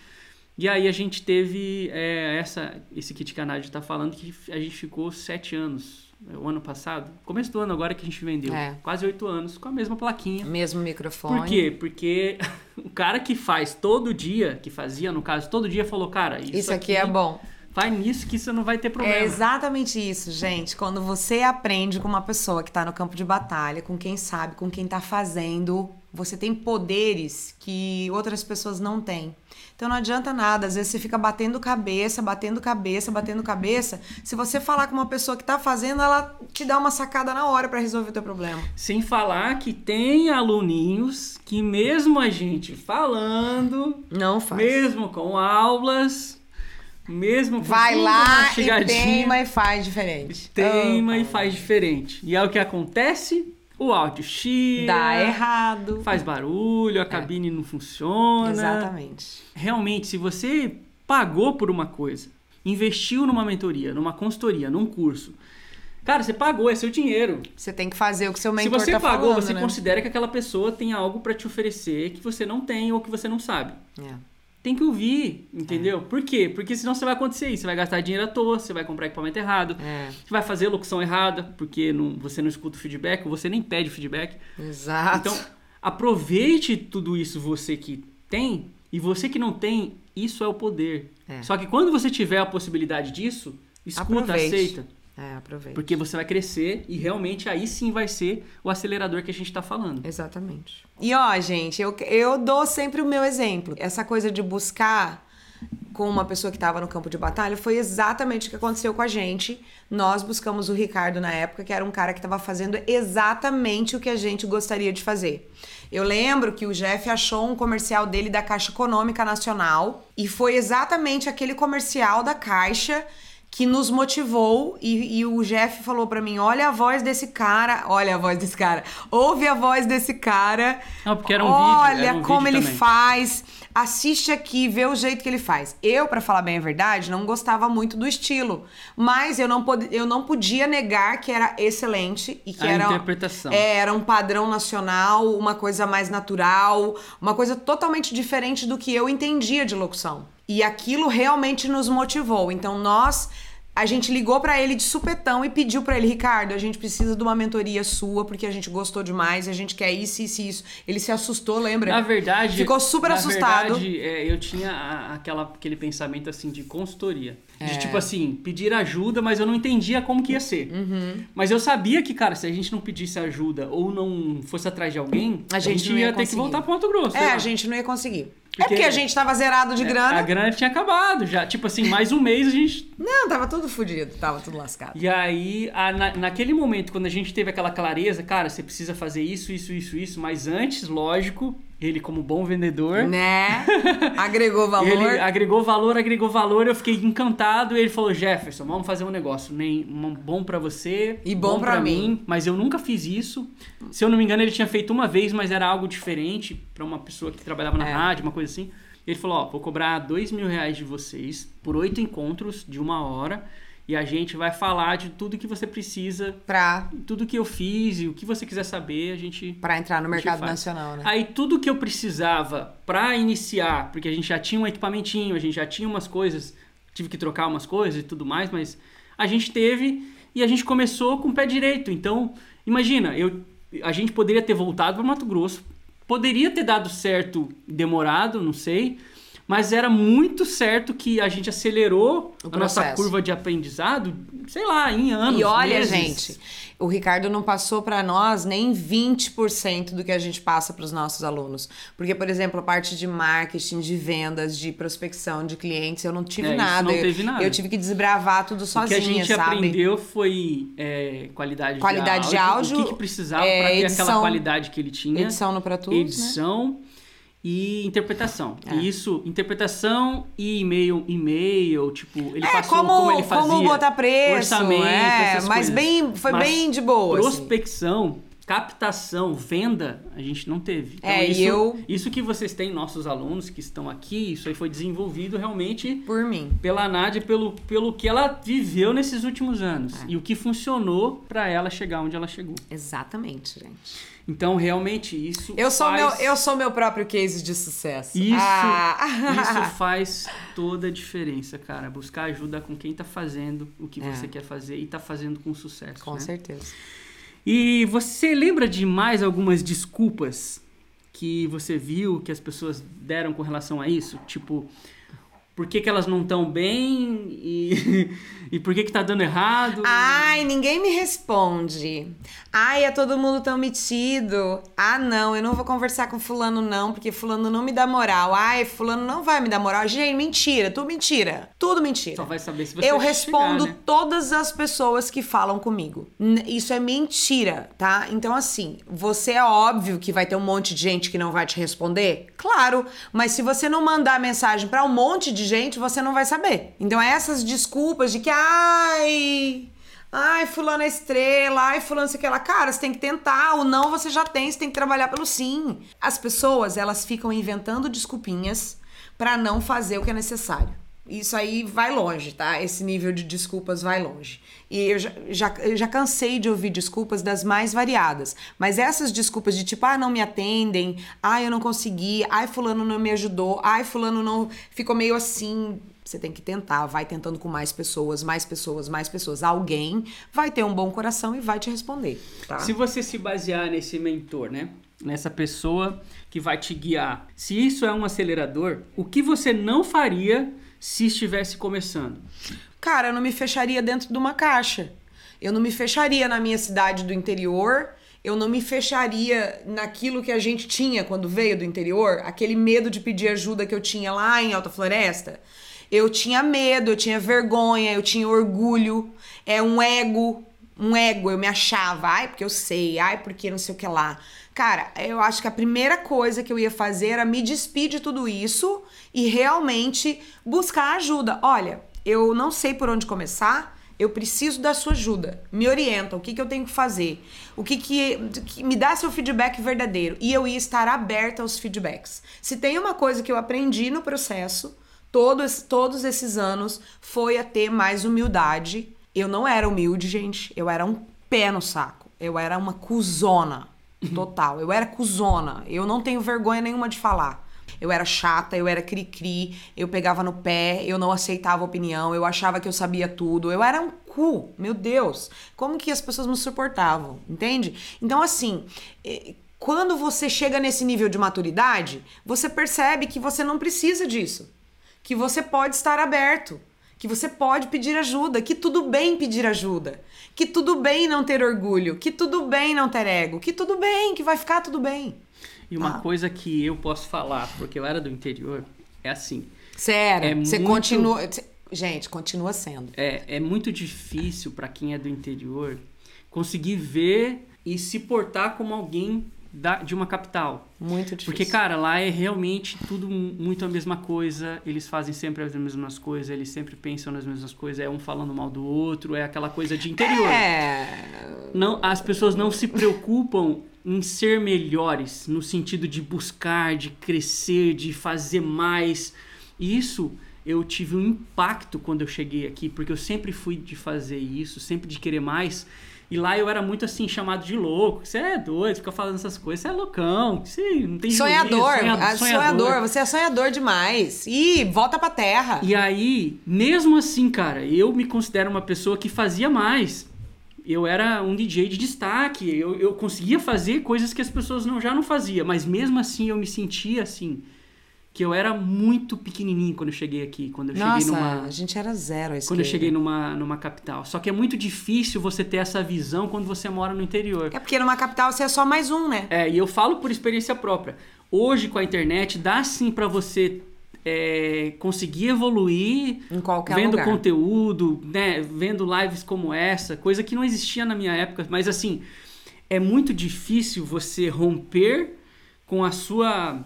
E aí a gente teve é, essa, esse kit que a Nádia tá falando, que a gente ficou sete anos o ano passado, começo do ano agora que a gente vendeu, É. quase oito anos, com a mesma plaquinha. Mesmo microfone. Por quê? Porque o cara que faz todo dia, que fazia no caso todo dia, falou, cara, isso, Isso aqui é bom. Vai nisso que você não vai ter problema. É exatamente isso, gente. Quando você aprende com uma pessoa que tá no campo de batalha, com quem sabe, com quem tá fazendo, você tem poderes que outras pessoas não têm. Então não adianta nada, às vezes você fica batendo cabeça, batendo cabeça, batendo cabeça. Se você falar com uma pessoa que tá fazendo, ela te dá uma sacada na hora pra resolver o teu problema. Sem falar que tem aluninhos que mesmo a gente falando, Não faz. mesmo com aulas, mesmo com Vai lá e teima e faz diferente. teima Oh, e faz diferente. E é o que acontece, o áudio chia, Dá errado. faz barulho, a cabine não funciona. Exatamente. Realmente, se você pagou por uma coisa, investiu numa mentoria, numa consultoria, num curso, cara, você pagou, é seu dinheiro. Você tem que fazer o que seu Se mentor você tá pagou, falando, você né? considera que aquela pessoa tem algo pra te oferecer que você não tem ou que você não sabe. É. Tem que ouvir, entendeu? Por quê? Porque senão você vai acontecer isso. Você vai gastar dinheiro à toa, você vai comprar equipamento errado, É. você vai fazer locução errada, porque não- você não escuta o feedback, você nem pede o feedback. Exato. Então, aproveite tudo isso você que tem, e você que não tem, isso é o poder. É. Só que quando você tiver a possibilidade disso, escuta, Aproveite. aceita. É, aproveita. Porque você vai crescer e realmente aí sim vai ser o acelerador que a gente tá falando. Exatamente. E ó, gente, eu, eu dou sempre o meu exemplo. Essa coisa de buscar com uma pessoa que estava no campo de batalha foi exatamente o que aconteceu com a gente. Nós buscamos o Ricardo na época, que era um cara que estava fazendo exatamente o que a gente gostaria de fazer. Eu lembro que o Jeff achou um comercial dele da Caixa Econômica Nacional e foi exatamente aquele comercial da Caixa que nos motivou e, e o Jeff falou pra mim: olha a voz desse cara, olha a voz desse cara, ouve a voz desse cara. Não, porque era um vídeo, Olha era um como vídeo ele também. faz, assiste aqui, vê o jeito que ele faz. Eu, pra falar bem a verdade, não gostava muito do estilo, mas eu não, pod eu não podia negar que era excelente e que A era interpretação. é, era um padrão nacional, uma coisa mais natural, uma coisa totalmente diferente do que eu entendia de locução. E aquilo realmente nos motivou. Então nós a gente ligou pra ele de supetão e pediu pra ele, Ricardo, a gente precisa de uma mentoria sua porque a gente gostou demais, a gente quer isso, isso, e isso. Ele se assustou, lembra? Na verdade. Ficou super na assustado. Verdade, é, eu tinha a- aquela, aquele pensamento assim de consultoria. É. De tipo assim, pedir ajuda, mas eu não entendia como que ia ser. Uhum. Mas eu sabia que, cara, se a gente não pedisse ajuda ou não fosse atrás de alguém, A gente não ia, ia ter que voltar pro Mato Grosso. É, a gente não ia conseguir. É Porque- porque a gente tava zerado de É, grana. A grana tinha acabado já. Tipo assim, mais um mês a gente Não, tava tudo fodido, tava tudo lascado. E aí, a- na- naquele momento, quando a gente teve aquela clareza, cara, você precisa fazer isso, isso, isso, isso, mas antes, lógico, ele como bom vendedor, Né? Agregou valor. ele agregou valor, agregou valor, eu fiquei encantado e ele falou, Jefferson, vamos fazer um negócio, nem um bom pra você E bom pra mim. mas eu nunca fiz isso. Se eu não me engano, ele tinha feito uma vez, mas era algo diferente pra uma pessoa que trabalhava na É. rádio, uma coisa assim. Ele falou, ó, vou cobrar dois mil reais de vocês por oito encontros de uma hora e a gente vai falar de tudo que você precisa Pra, tudo que eu fiz e o que você quiser saber, a gente. pra entrar no mercado faz. nacional, né? Aí tudo que eu precisava pra iniciar, porque a gente já tinha um equipamentinho, a gente já tinha umas coisas, tive que trocar umas coisas e tudo mais, mas a gente teve e a gente começou com o pé direito. Então, imagina, eu, a gente poderia ter voltado para Mato Grosso, poderia ter dado certo demorado, não sei. Mas era muito certo que a gente acelerou O a nossa curva de aprendizado, sei lá, em anos. E olha, meses. gente, o Ricardo não passou pra nós nem 20% do que a gente passa pros nossos alunos. Porque, por exemplo, a parte de marketing, de vendas, de prospecção de clientes, eu não tive É, nada. não Eu- teve nada. Eu tive que desbravar tudo O que sozinha, a gente sabe? aprendeu foi é, qualidade, Qualidade de de áudio, áudio, o que, que precisava é, para ter edição- aquela qualidade que ele tinha, Edição no Pro Tools, né? E interpretação. É. E isso, interpretação e e-mail, e-mail, tipo, ele É, passou como, como, ele fazia, como botar preço, orçamento, é, essas mas coisas. bem, foi Mas bem de boa. assim. Prospecção, captação, venda, a gente não teve. Então, É, e isso, eu- isso que vocês têm, nossos alunos que estão aqui, isso aí foi desenvolvido realmente Por mim. pela Nádia, pelo, pelo que ela viveu nesses últimos anos. É. E o que funcionou para ela chegar onde ela chegou. Exatamente, gente. Então, realmente, isso Eu sou, faz... meu, eu sou meu próprio case de sucesso. Isso, Ah. isso faz toda a diferença, cara. Buscar ajuda com quem tá fazendo o que É. você quer fazer e tá fazendo com sucesso. Com né? certeza. E você lembra de mais algumas desculpas que você viu que as pessoas deram com relação a isso? Tipo, por que, que elas não estão bem e, e por que, que tá dando errado? Ai, ninguém me responde. Ai, é todo mundo tão metido. Ah, não, eu não vou conversar com fulano não, porque fulano não me dá moral. Ai, fulano não vai me dar moral. Gente, mentira, tudo mentira. Tudo mentira. Só vai saber se você Eu chegar, respondo né? todas as pessoas que falam comigo. Isso é mentira, tá? Então, assim, você é óbvio que vai ter um monte de gente que não vai te responder? Claro, mas se você não mandar mensagem pra um monte de gente, você não vai saber. Então, essas desculpas de que, ai. Ai, fulano é estrela, ai, fulano sei que lá. Cara, você tem que tentar. O não você já tem, você tem que trabalhar pelo sim. As pessoas, elas ficam inventando desculpinhas pra não fazer o que é necessário. Isso aí vai longe, tá? Esse nível de desculpas vai longe. E eu já, já, eu já cansei de ouvir desculpas das mais variadas. Mas essas desculpas de tipo, ah, não me atendem, ah, eu não consegui, ai, fulano não me ajudou, ai, fulano não ficou meio assim. Você tem que tentar, vai tentando com mais pessoas, mais pessoas, mais pessoas. Alguém vai ter um bom coração e vai te responder, tá? Se você se basear nesse mentor, né? Nessa pessoa que vai te guiar. Se isso é um acelerador, o que você não faria se estivesse começando? Cara, eu não me fecharia dentro de uma caixa. Eu não me fecharia na minha cidade do interior. Eu não me fecharia naquilo que a gente tinha quando veio do interior, aquele medo de pedir ajuda que eu tinha lá em Alta Floresta. Eu tinha medo, eu tinha vergonha, eu tinha orgulho, é um ego, um ego, eu me achava, ai, porque eu sei, ai, porque não sei o que lá. Cara, eu acho que a primeira coisa que eu ia fazer era me despedir de tudo isso e realmente buscar ajuda. Olha, eu não sei por onde começar, eu preciso da sua ajuda. Me orienta, o que, que eu tenho que fazer? O que, que, que me dá seu feedback verdadeiro? E eu ia estar aberta aos feedbacks. Se tem uma coisa que eu aprendi no processo, todos, todos esses anos, foi a ter mais humildade. Eu não era humilde, gente. Eu era um pé no saco. Eu era uma cuzona. Total. Eu era cuzona. Eu não tenho vergonha nenhuma de falar. Eu era chata, eu era cri-cri, eu pegava no pé, eu não aceitava opinião, eu achava que eu sabia tudo. Eu era um cu, meu Deus. Como que as pessoas me suportavam, entende? Então, assim, eh, quando você chega nesse nível de maturidade, você percebe que você não precisa disso. Que você pode estar aberto que você pode pedir ajuda, que tudo bem pedir ajuda, que tudo bem não ter orgulho, que tudo bem não ter ego, que tudo bem, que vai ficar tudo bem. E uma Ah. coisa que eu posso falar, porque eu era do interior, é assim. Sério, É você muito- continua. Gente, continua sendo. É, é muito difícil para quem é do interior conseguir ver e se portar como alguém da, de uma capital. Muito difícil. Porque, cara, lá é realmente tudo muito a mesma coisa. Eles fazem sempre as mesmas coisas, eles sempre pensam nas mesmas coisas. É um falando mal do outro, é aquela coisa de interior. É. Não, as pessoas não se preocupam em ser melhores, no sentido de buscar, de crescer, de fazer mais. Isso eu tive um impacto quando eu cheguei aqui, porque eu sempre fui de fazer isso, sempre de querer mais. E lá eu era muito assim, chamado de louco. Você é doido, fica falando essas coisas, você é loucão, você não tem Sonhador, juízo, sonha- ah, sonhador, você é sonhador demais. Ih, volta pra terra. E aí, mesmo assim, cara, eu me considero uma pessoa que fazia mais. Eu era um DJ de destaque, eu, eu conseguia fazer coisas que as pessoas não, já não faziam, mas mesmo assim eu me sentia assim, que eu era muito pequenininho quando eu cheguei aqui, quando eu Nossa, cheguei numa a gente era zero à quando eu esquerda. cheguei numa, numa capital. Só que é muito difícil você ter essa visão quando você mora no interior. É porque numa capital você é só mais um, né? É, e eu falo por experiência própria. Hoje, com a internet, dá sim pra você é, conseguir evoluir Em qualquer vendo lugar. conteúdo, né? Vendo lives como essa, coisa que não existia na minha época. Mas assim, é muito difícil você romper com a sua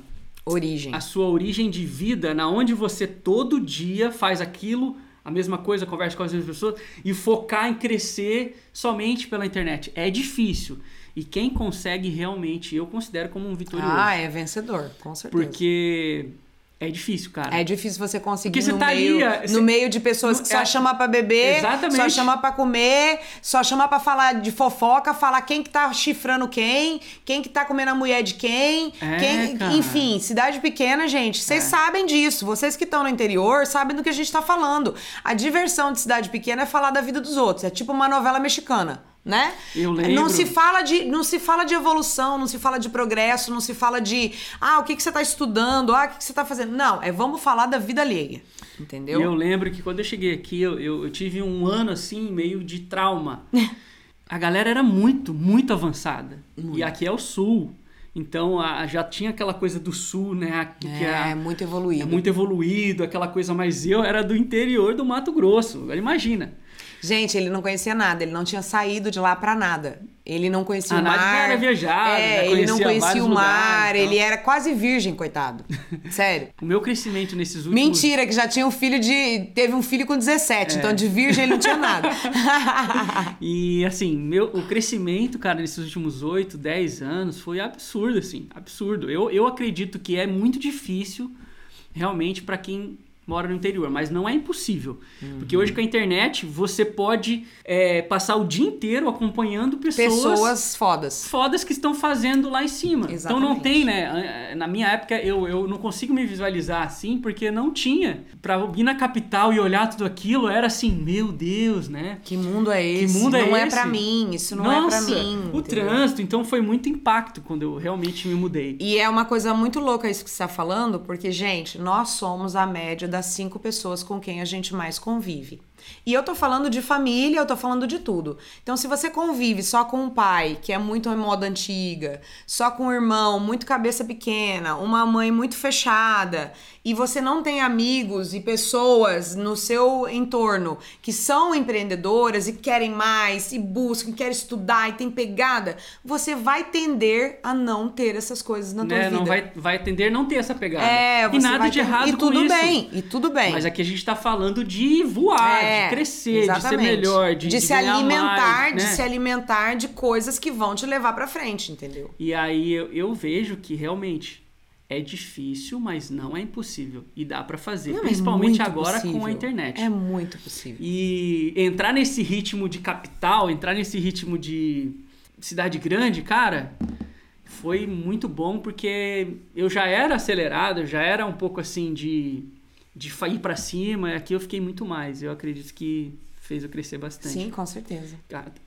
Origem. a sua origem de vida, na onde você todo dia faz aquilo, a mesma coisa, conversa com as mesmas pessoas e focar em crescer somente pela internet. É difícil. E quem consegue realmente, eu considero como um vitorioso. Ah, é vencedor, com certeza. Porque é difícil, cara. É difícil você conseguir você no, tá meio, ali, no meio de pessoas que só É- chama pra beber, Exatamente. só chama pra comer, só chama pra falar de fofoca, falar quem que tá chifrando quem, quem que tá comendo a mulher de quem, É, quem, enfim, cidade pequena, gente, vocês É. sabem disso. Vocês que estão no interior sabem do que a gente tá falando. A diversão de cidade pequena é falar da vida dos outros, é tipo uma novela mexicana. Né? Eu Não lembro. se fala de não se fala de evolução, não se fala de progresso, não se fala de ah, o que, que você tá estudando, ah, o que, que você tá fazendo. Não, é vamos falar da vida alheia. Entendeu? E eu lembro que quando eu cheguei aqui, eu, eu, eu tive um ano assim, meio de trauma. A galera era muito, muito avançada. E aqui é o sul. Então a- já tinha aquela coisa do sul, né? Que é, é, muito é evoluído. muito evoluído, aquela coisa, mas eu era do interior do Mato Grosso. Imagina. Gente, ele não conhecia nada, ele não tinha saído de lá pra nada. Ele não conhecia Ah, o mar. já era viajado, é, ele não conhecia o mar, lugares e tal. ele era quase virgem, coitado. Sério. O meu crescimento nesses últimos Mentira, que já tinha um filho de. Teve um filho com 17, É. então de virgem ele não tinha nada. E assim, meu, o crescimento, cara, nesses últimos 8, 10 anos foi absurdo, assim, absurdo. Eu, eu acredito que é muito difícil realmente para quem mora no interior, mas não é impossível. Porque hoje com a internet você pode é, passar o dia inteiro acompanhando pessoas, Pessoas fodas. fodas que estão fazendo lá em cima. Então não Exatamente. tem, né? Na minha época eu, eu não consigo me visualizar assim, porque não tinha. Pra ir na capital e olhar tudo aquilo era assim, meu Deus, né? Que mundo é esse? mundo é não é esse? pra mim, isso não é Nossa, pra mim. O entendeu? trânsito, então foi muito impacto quando eu realmente me mudei. E é uma coisa muito louca isso que você está falando, porque, gente, nós somos a média das cinco pessoas com quem a gente mais convive. E eu tô falando de família, eu tô falando de tudo. Então, se você convive só com um pai, que é muito em moda antiga, só com um irmão, muito cabeça pequena, uma mãe muito fechada, e você não tem amigos e pessoas no seu entorno que são empreendedoras e querem mais, e buscam, e querem estudar e tem pegada, você vai tender a não ter essas coisas na tua Né? vida. Não vai, vai tender a não ter essa pegada. É, e nada de ter- errado e com tudo isso. bem, e tudo bem. Mas aqui a gente tá falando de voar, É, de crescer, de ser exatamente. melhor, de, de se alimentar, mais, de né? se alimentar de coisas que vão te levar pra frente, entendeu? E aí eu, eu vejo que realmente é difícil, mas não é impossível. E dá pra fazer, Não, é principalmente muito agora com a possível. internet. É muito possível. E entrar nesse ritmo de capital, entrar nesse ritmo de cidade grande, cara, foi muito bom porque eu já era acelerado, já era um pouco assim de, de ir pra cima, aqui eu fiquei muito mais. Eu acredito que fez eu crescer bastante. Sim, com certeza.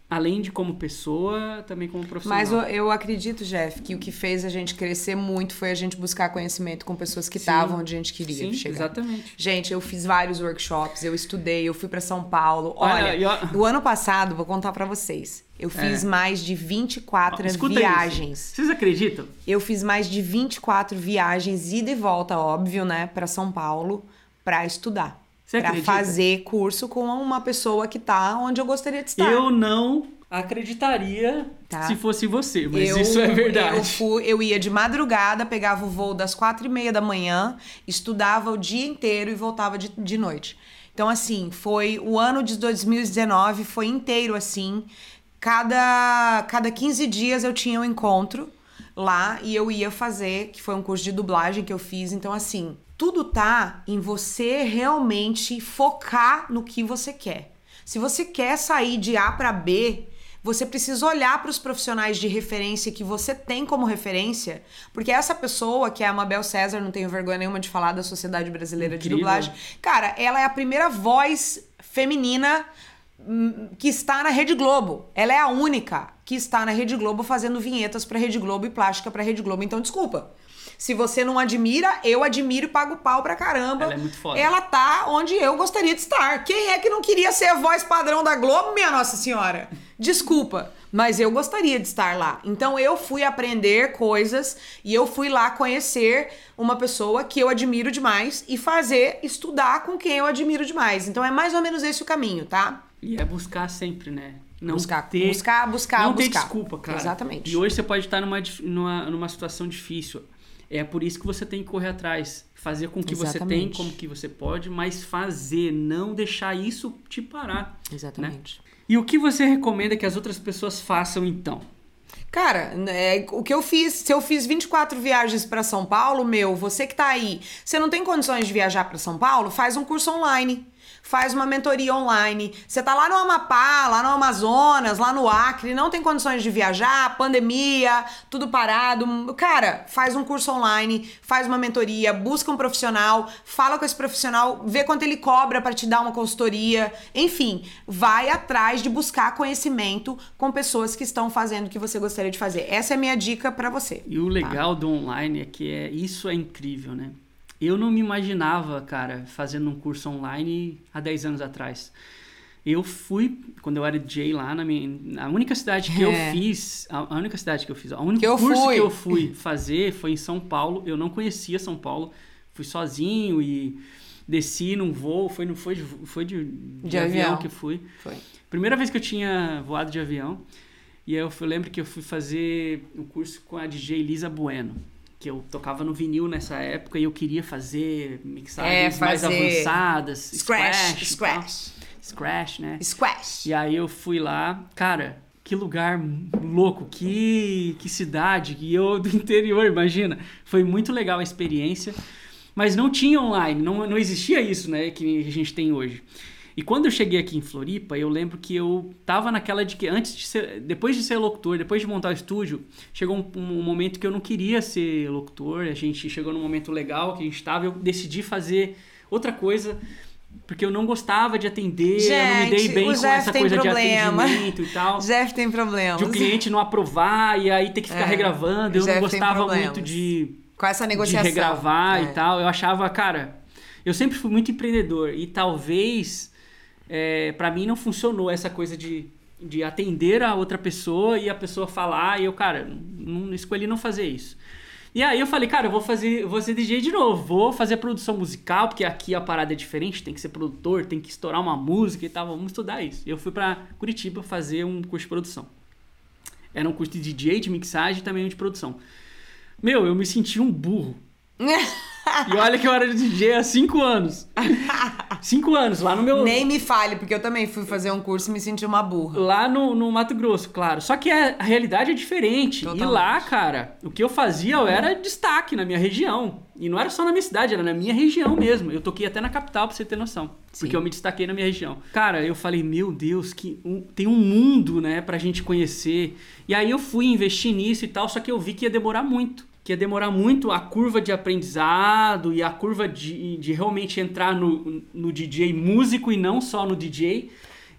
Além de como pessoa, também como profissional. Mas eu, eu acredito, Jeff, que o que fez a gente crescer muito foi a gente buscar conhecimento com pessoas que estavam onde a gente queria Sim, chegar. exatamente. Gente, eu fiz vários workshops, eu estudei, eu fui pra São Paulo. Olha, Olha, e ó- o ano passado, vou contar pra vocês, eu fiz É. mais de 24 Escuta viagens. Isso. Vocês acreditam? Eu fiz mais de 24 viagens, ida e volta, óbvio, né, pra São Paulo, pra estudar. Acredita? fazer curso com uma pessoa que tá onde eu gostaria de estar. Eu não acreditaria Tá. se fosse você, mas eu, isso é verdade. Eu, fui, eu ia de madrugada, pegava o voo das quatro e meia da manhã, estudava o dia inteiro e voltava de, de noite. Então, assim, foi o ano de 2019, foi inteiro assim. Cada, cada 15 dias eu tinha um encontro lá e eu ia fazer, que foi um curso de dublagem que eu fiz. Então, assim, tudo tá em você realmente focar no que você quer. Se você quer sair de A para B, você precisa olhar para os profissionais de referência que você tem como referência, porque essa pessoa, que é a Mabel César, não tenho vergonha nenhuma de falar da Sociedade Brasileira Incrível. de Dublagem, cara, ela é a primeira voz feminina hum, que está na Rede Globo. Ela é a única que está na Rede Globo fazendo vinhetas para Rede Globo e plástica para Rede Globo. Então, desculpa. Se você não admira, eu admiro e pago pau pra caramba. Ela é muito foda. Ela tá onde eu gostaria de estar. Quem é que não queria ser a voz padrão da Globo, minha Nossa Senhora? Desculpa, mas eu gostaria de estar lá. Então eu fui aprender coisas e eu fui lá conhecer uma pessoa que eu admiro demais e fazer estudar com quem eu admiro demais. Então é mais ou menos esse o caminho, tá? E é buscar sempre, né? Não buscar, ter, buscar, buscar, não ter buscar. desculpa, cara. Exatamente. E hoje você pode estar numa, numa, numa situação difícil. É por isso que você tem que correr atrás. Fazer com o que você tem, Exatamente. como que você pode, mas fazer, não deixar isso te parar. Exatamente. E o que você recomenda que as outras pessoas façam então? Cara, é, o que eu fiz, se eu fiz 24 viagens para São Paulo, meu, você que tá aí, você não tem condições de viajar para São Paulo, faz um curso online faz uma mentoria online. Você tá lá no Amapá, lá no Amazonas, lá no Acre, não tem condições de viajar, pandemia, tudo parado. Cara, faz um curso online, faz uma mentoria, busca um profissional, fala com esse profissional, vê quanto ele cobra para te dar uma consultoria. Enfim, vai atrás de buscar conhecimento com pessoas que estão fazendo o que você gostaria de fazer. Essa é a minha dica para você. E o legal tá? do online é que é, isso é incrível, né? Eu não me imaginava, cara, fazendo um curso online há 10 anos atrás. Eu fui, quando eu era DJ lá na minha. A única cidade que é. eu fiz. A, única cidade que eu fiz. O único que curso fui. que eu fui fazer foi em São Paulo. Eu não conhecia São Paulo. Fui sozinho e desci num voo. Foi, não foi, foi de, de, de avião. avião. que fui. Foi. Primeira vez que eu tinha voado de avião. E eu, eu lembro que eu fui fazer o um curso com a DJ Lisa Bueno que eu tocava no vinil nessa época e eu queria fazer mixagens é, mais avançadas. Scratch, scratch. Scratch, né? Scratch. E aí eu fui lá, cara, que lugar louco, que, que cidade, e eu do interior, imagina. Foi muito legal a experiência, mas não tinha online, não, não existia isso, né, que a gente tem hoje. E quando eu cheguei aqui em Floripa, eu lembro que eu tava naquela de que antes de ser, depois de ser locutor, depois de montar o estúdio, chegou um, um momento que eu não queria ser locutor, a gente chegou num momento legal que a gente tava, eu decidi fazer outra coisa porque eu não gostava de atender, Gente, eu não me dei bem com Jeff essa coisa problema. de atendimento e tal. Jeff tem problema. De o cliente não aprovar e aí ter que ficar é, regravando. Eu não gostava muito de. Com essa negociação. De regravar é. e tal. Eu achava, cara, eu sempre fui muito empreendedor e talvez é, para mim não funcionou essa coisa de, de atender a outra pessoa e a pessoa falar e eu, cara, não, escolhi não fazer isso. E aí eu falei, cara, eu vou fazer, vou ser DJ de novo, vou fazer produção musical, porque aqui a parada é diferente, tem que ser produtor, tem que estourar uma música e tal, vamos estudar isso. Eu fui para Curitiba fazer um curso de produção. Era um curso de DJ, de mixagem e também um de produção. Meu, eu me senti um burro. E olha que eu era DJ há cinco anos. Cinco anos, lá no meu. Nem me fale, porque eu também fui fazer um curso e me senti uma burra. Lá no, no Mato Grosso, claro. Só que a, a realidade é diferente. Totalmente. E lá, cara, o que eu fazia, eu era destaque na minha região. E não era só na minha cidade, era na minha região mesmo. Eu toquei até na capital, pra você ter noção. Sim. Porque eu me destaquei na minha região. Cara, eu falei, meu Deus, que um, tem um mundo, né, pra gente conhecer. E aí eu fui investir nisso e tal, só que eu vi que ia demorar muito que ia demorar muito a curva de aprendizado e a curva de, de realmente entrar no, no DJ músico e não só no DJ.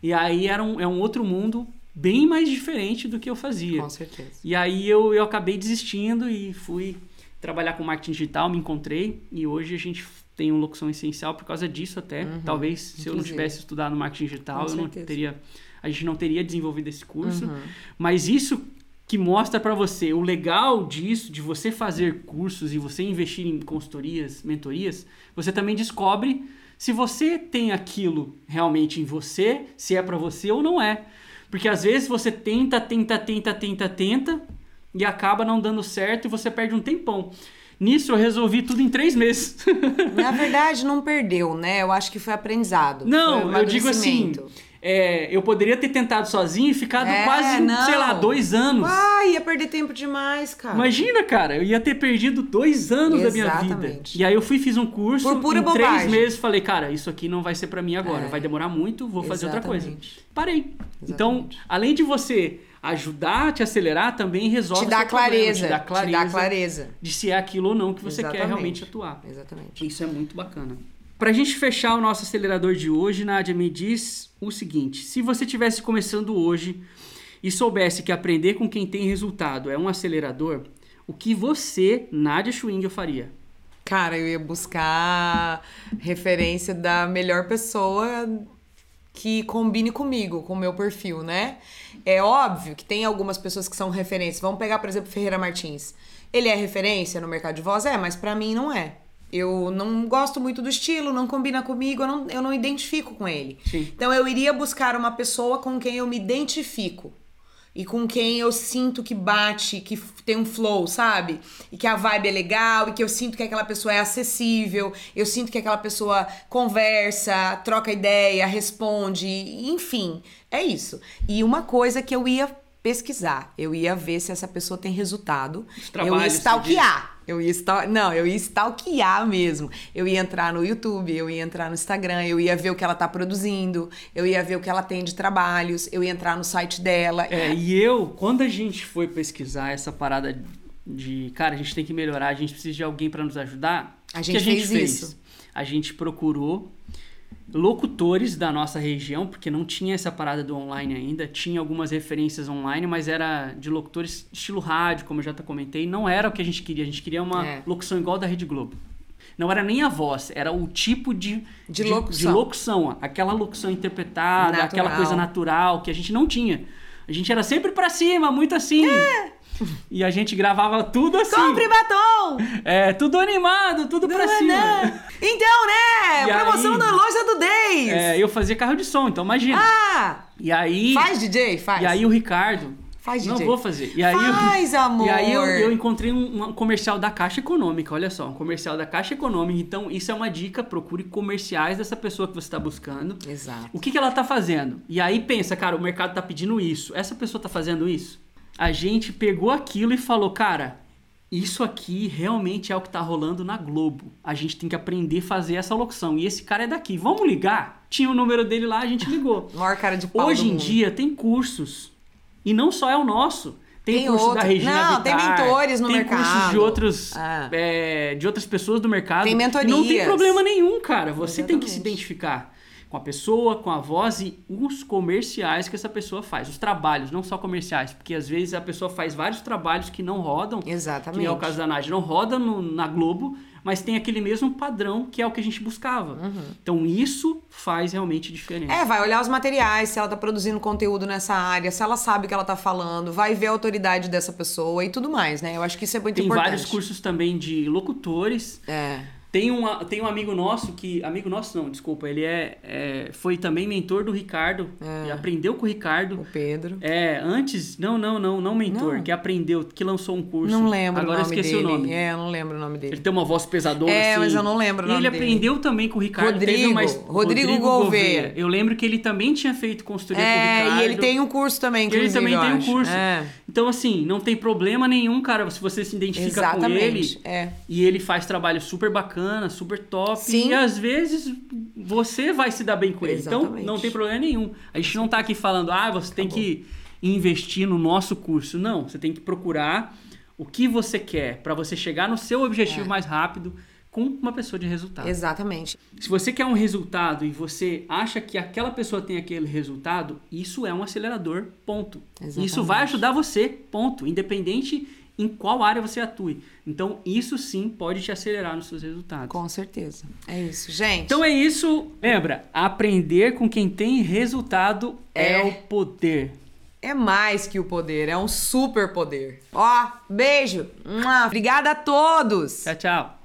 E aí era um, é um outro mundo bem mais diferente do que eu fazia. Com certeza. E aí eu, eu acabei desistindo e fui trabalhar com marketing digital, me encontrei e hoje a gente tem um locução essencial por causa disso até. Uhum, Talvez se inclusive. eu não tivesse estudado marketing digital, eu não teria a gente não teria desenvolvido esse curso. Uhum. Mas isso que mostra para você o legal disso, de você fazer cursos e você investir em consultorias, mentorias, você também descobre se você tem aquilo realmente em você, se é para você ou não é. Porque às vezes você tenta, tenta, tenta, tenta, tenta e acaba não dando certo e você perde um tempão. Nisso eu resolvi tudo em três meses. Na verdade, não perdeu, né? Eu acho que foi aprendizado. Não, foi eu digo assim é, eu poderia ter tentado sozinho e ficado é, quase, não. sei lá, dois anos. Ai, ia perder tempo demais, cara. Imagina, cara, eu ia ter perdido dois anos Exatamente. da minha vida. E aí eu fui fiz um curso, Por pura em bobagem. três meses falei, cara, isso aqui não vai ser para mim agora, é. vai demorar muito, vou fazer outra coisa. Parei. Exatamente. Então, além de você ajudar, te acelerar, também resolve te dá clareza, te dá clareza, te dá clareza de se é aquilo ou não que você Exatamente. quer realmente atuar. Exatamente. Isso é muito bacana. Para a gente fechar o nosso acelerador de hoje, Nádia, me diz o seguinte: se você estivesse começando hoje e soubesse que aprender com quem tem resultado é um acelerador, o que você, Nádia Schwing, faria? Cara, eu ia buscar referência da melhor pessoa que combine comigo, com o meu perfil, né? É óbvio que tem algumas pessoas que são referências. Vamos pegar, por exemplo, Ferreira Martins. Ele é referência no mercado de voz? É, mas para mim não é. Eu não gosto muito do estilo, não combina comigo, eu não, eu não identifico com ele. Sim. Então eu iria buscar uma pessoa com quem eu me identifico. E com quem eu sinto que bate, que tem um flow, sabe? E que a vibe é legal, e que eu sinto que aquela pessoa é acessível, eu sinto que aquela pessoa conversa, troca ideia, responde, enfim, é isso. E uma coisa que eu ia pesquisar. Eu ia ver se essa pessoa tem resultado. eu ia stalkear. Eu ia stal... Não, eu ia stalkear mesmo. Eu ia entrar no YouTube, eu ia entrar no Instagram, eu ia ver o que ela tá produzindo, eu ia ver o que ela tem de trabalhos, eu ia entrar no site dela. É, e eu, quando a gente foi pesquisar essa parada de, cara, a gente tem que melhorar, a gente precisa de alguém para nos ajudar, A o gente que a gente fez fez? isso. A gente procurou locutores da nossa região, porque não tinha essa parada do online ainda, tinha algumas referências online, mas era de locutores estilo rádio, como eu já comentei, não era o que a gente queria, a gente queria uma É. locução igual da Rede Globo. Não era nem a voz, era o tipo de, De locução. locução, aquela locução interpretada, Natural. aquela coisa natural que a gente não tinha. A gente era sempre pra cima, muito assim. E a gente gravava tudo assim. Compre batom! É, tudo animado, tudo pra cima. Então, né? E Promoção aí? na loja do 10! É, eu fazia carro de som, então imagina. Ah! E aí. Faz, DJ? Faz. E aí o Ricardo. Faz, Não DJ. vou fazer. E aí, eu- Faz, amor! E aí eu, eu encontrei um, um comercial da Caixa Econômica, olha só, um comercial da Caixa Econômica. Então, isso é uma dica, procure comerciais dessa pessoa que você está buscando. Exato. O que, que ela tá fazendo? E aí pensa, cara, o mercado tá pedindo isso. Essa pessoa tá fazendo isso? A gente pegou aquilo e falou, cara, isso aqui realmente é o que tá rolando na Globo. A gente tem que aprender a fazer essa locução. E esse cara é daqui. Vamos ligar? Tinha o número dele lá, a gente ligou. Maior cara de pau Hoje em mundo. dia tem cursos. E não só é o nosso. Tem, Tem curso outro. da Regina Não, tem Vittar, mentores no tem mercado. cursos de outros Ah. é, de outras pessoas do mercado. Tem E Não tem problema nenhum, cara. Você tem que se Exatamente. identificar com a pessoa, com a voz e os comerciais que essa pessoa faz. Os trabalhos, não só comerciais. Porque às vezes a pessoa faz vários trabalhos que não rodam. Exatamente. Que é o caso da Nádia. Não roda no- na Globo, mas tem aquele mesmo padrão que é o que a gente buscava. Então isso faz realmente diferença. Uhum. É, vai olhar os materiais, se ela tá produzindo conteúdo nessa área, se ela sabe o que ela tá falando, vai ver a autoridade dessa pessoa e tudo mais, né? Eu acho que isso é muito Tem importante. vários cursos também de locutores. É. Tem, uma, tem um amigo nosso que. Amigo nosso não, desculpa. Ele é, é- foi também mentor do Ricardo. É. E aprendeu com o Ricardo. O Pedro. É, antes. Não, não, não, não mentor. Não. Que aprendeu, que lançou um curso. Não lembro Agora o eu nome esqueci dele. o nome. É, eu não lembro o nome dele. Ele tem uma voz pesadona É, assim. mas eu não lembro o E nome ele dele. aprendeu também com o Ricardo. Rodrigo, uma- Rodrigo Gouveia. Eu lembro que ele também tinha feito consultoria com o É, Ricardo. e ele tem um curso também, E ele inclusive, também eu tem um curso. É. Então, assim, não tem problema nenhum, cara, se você se identifica Exatamente. com ele. É. E ele faz trabalho super bacana, super top. Sim. E às vezes você vai se dar bem com ele. Então, Exatamente. não tem problema nenhum. A gente não tá aqui falando, ah, você tem que investir no nosso curso. Não, você tem que procurar o que você quer para você chegar no seu objetivo É. mais rápido com uma pessoa de resultado. Exatamente. Se você quer um resultado e você acha que aquela pessoa tem aquele resultado, isso é um acelerador, ponto. Exatamente. Isso vai ajudar você, ponto. Independente em qual área você atue. Então, isso sim pode te acelerar nos seus resultados. Com certeza. É isso, gente. Então é isso. Lembra, aprender com quem tem resultado é, É. o poder. É mais que o poder, é um super poder. Ó, beijo. Obrigada a todos. Tchau, tchau.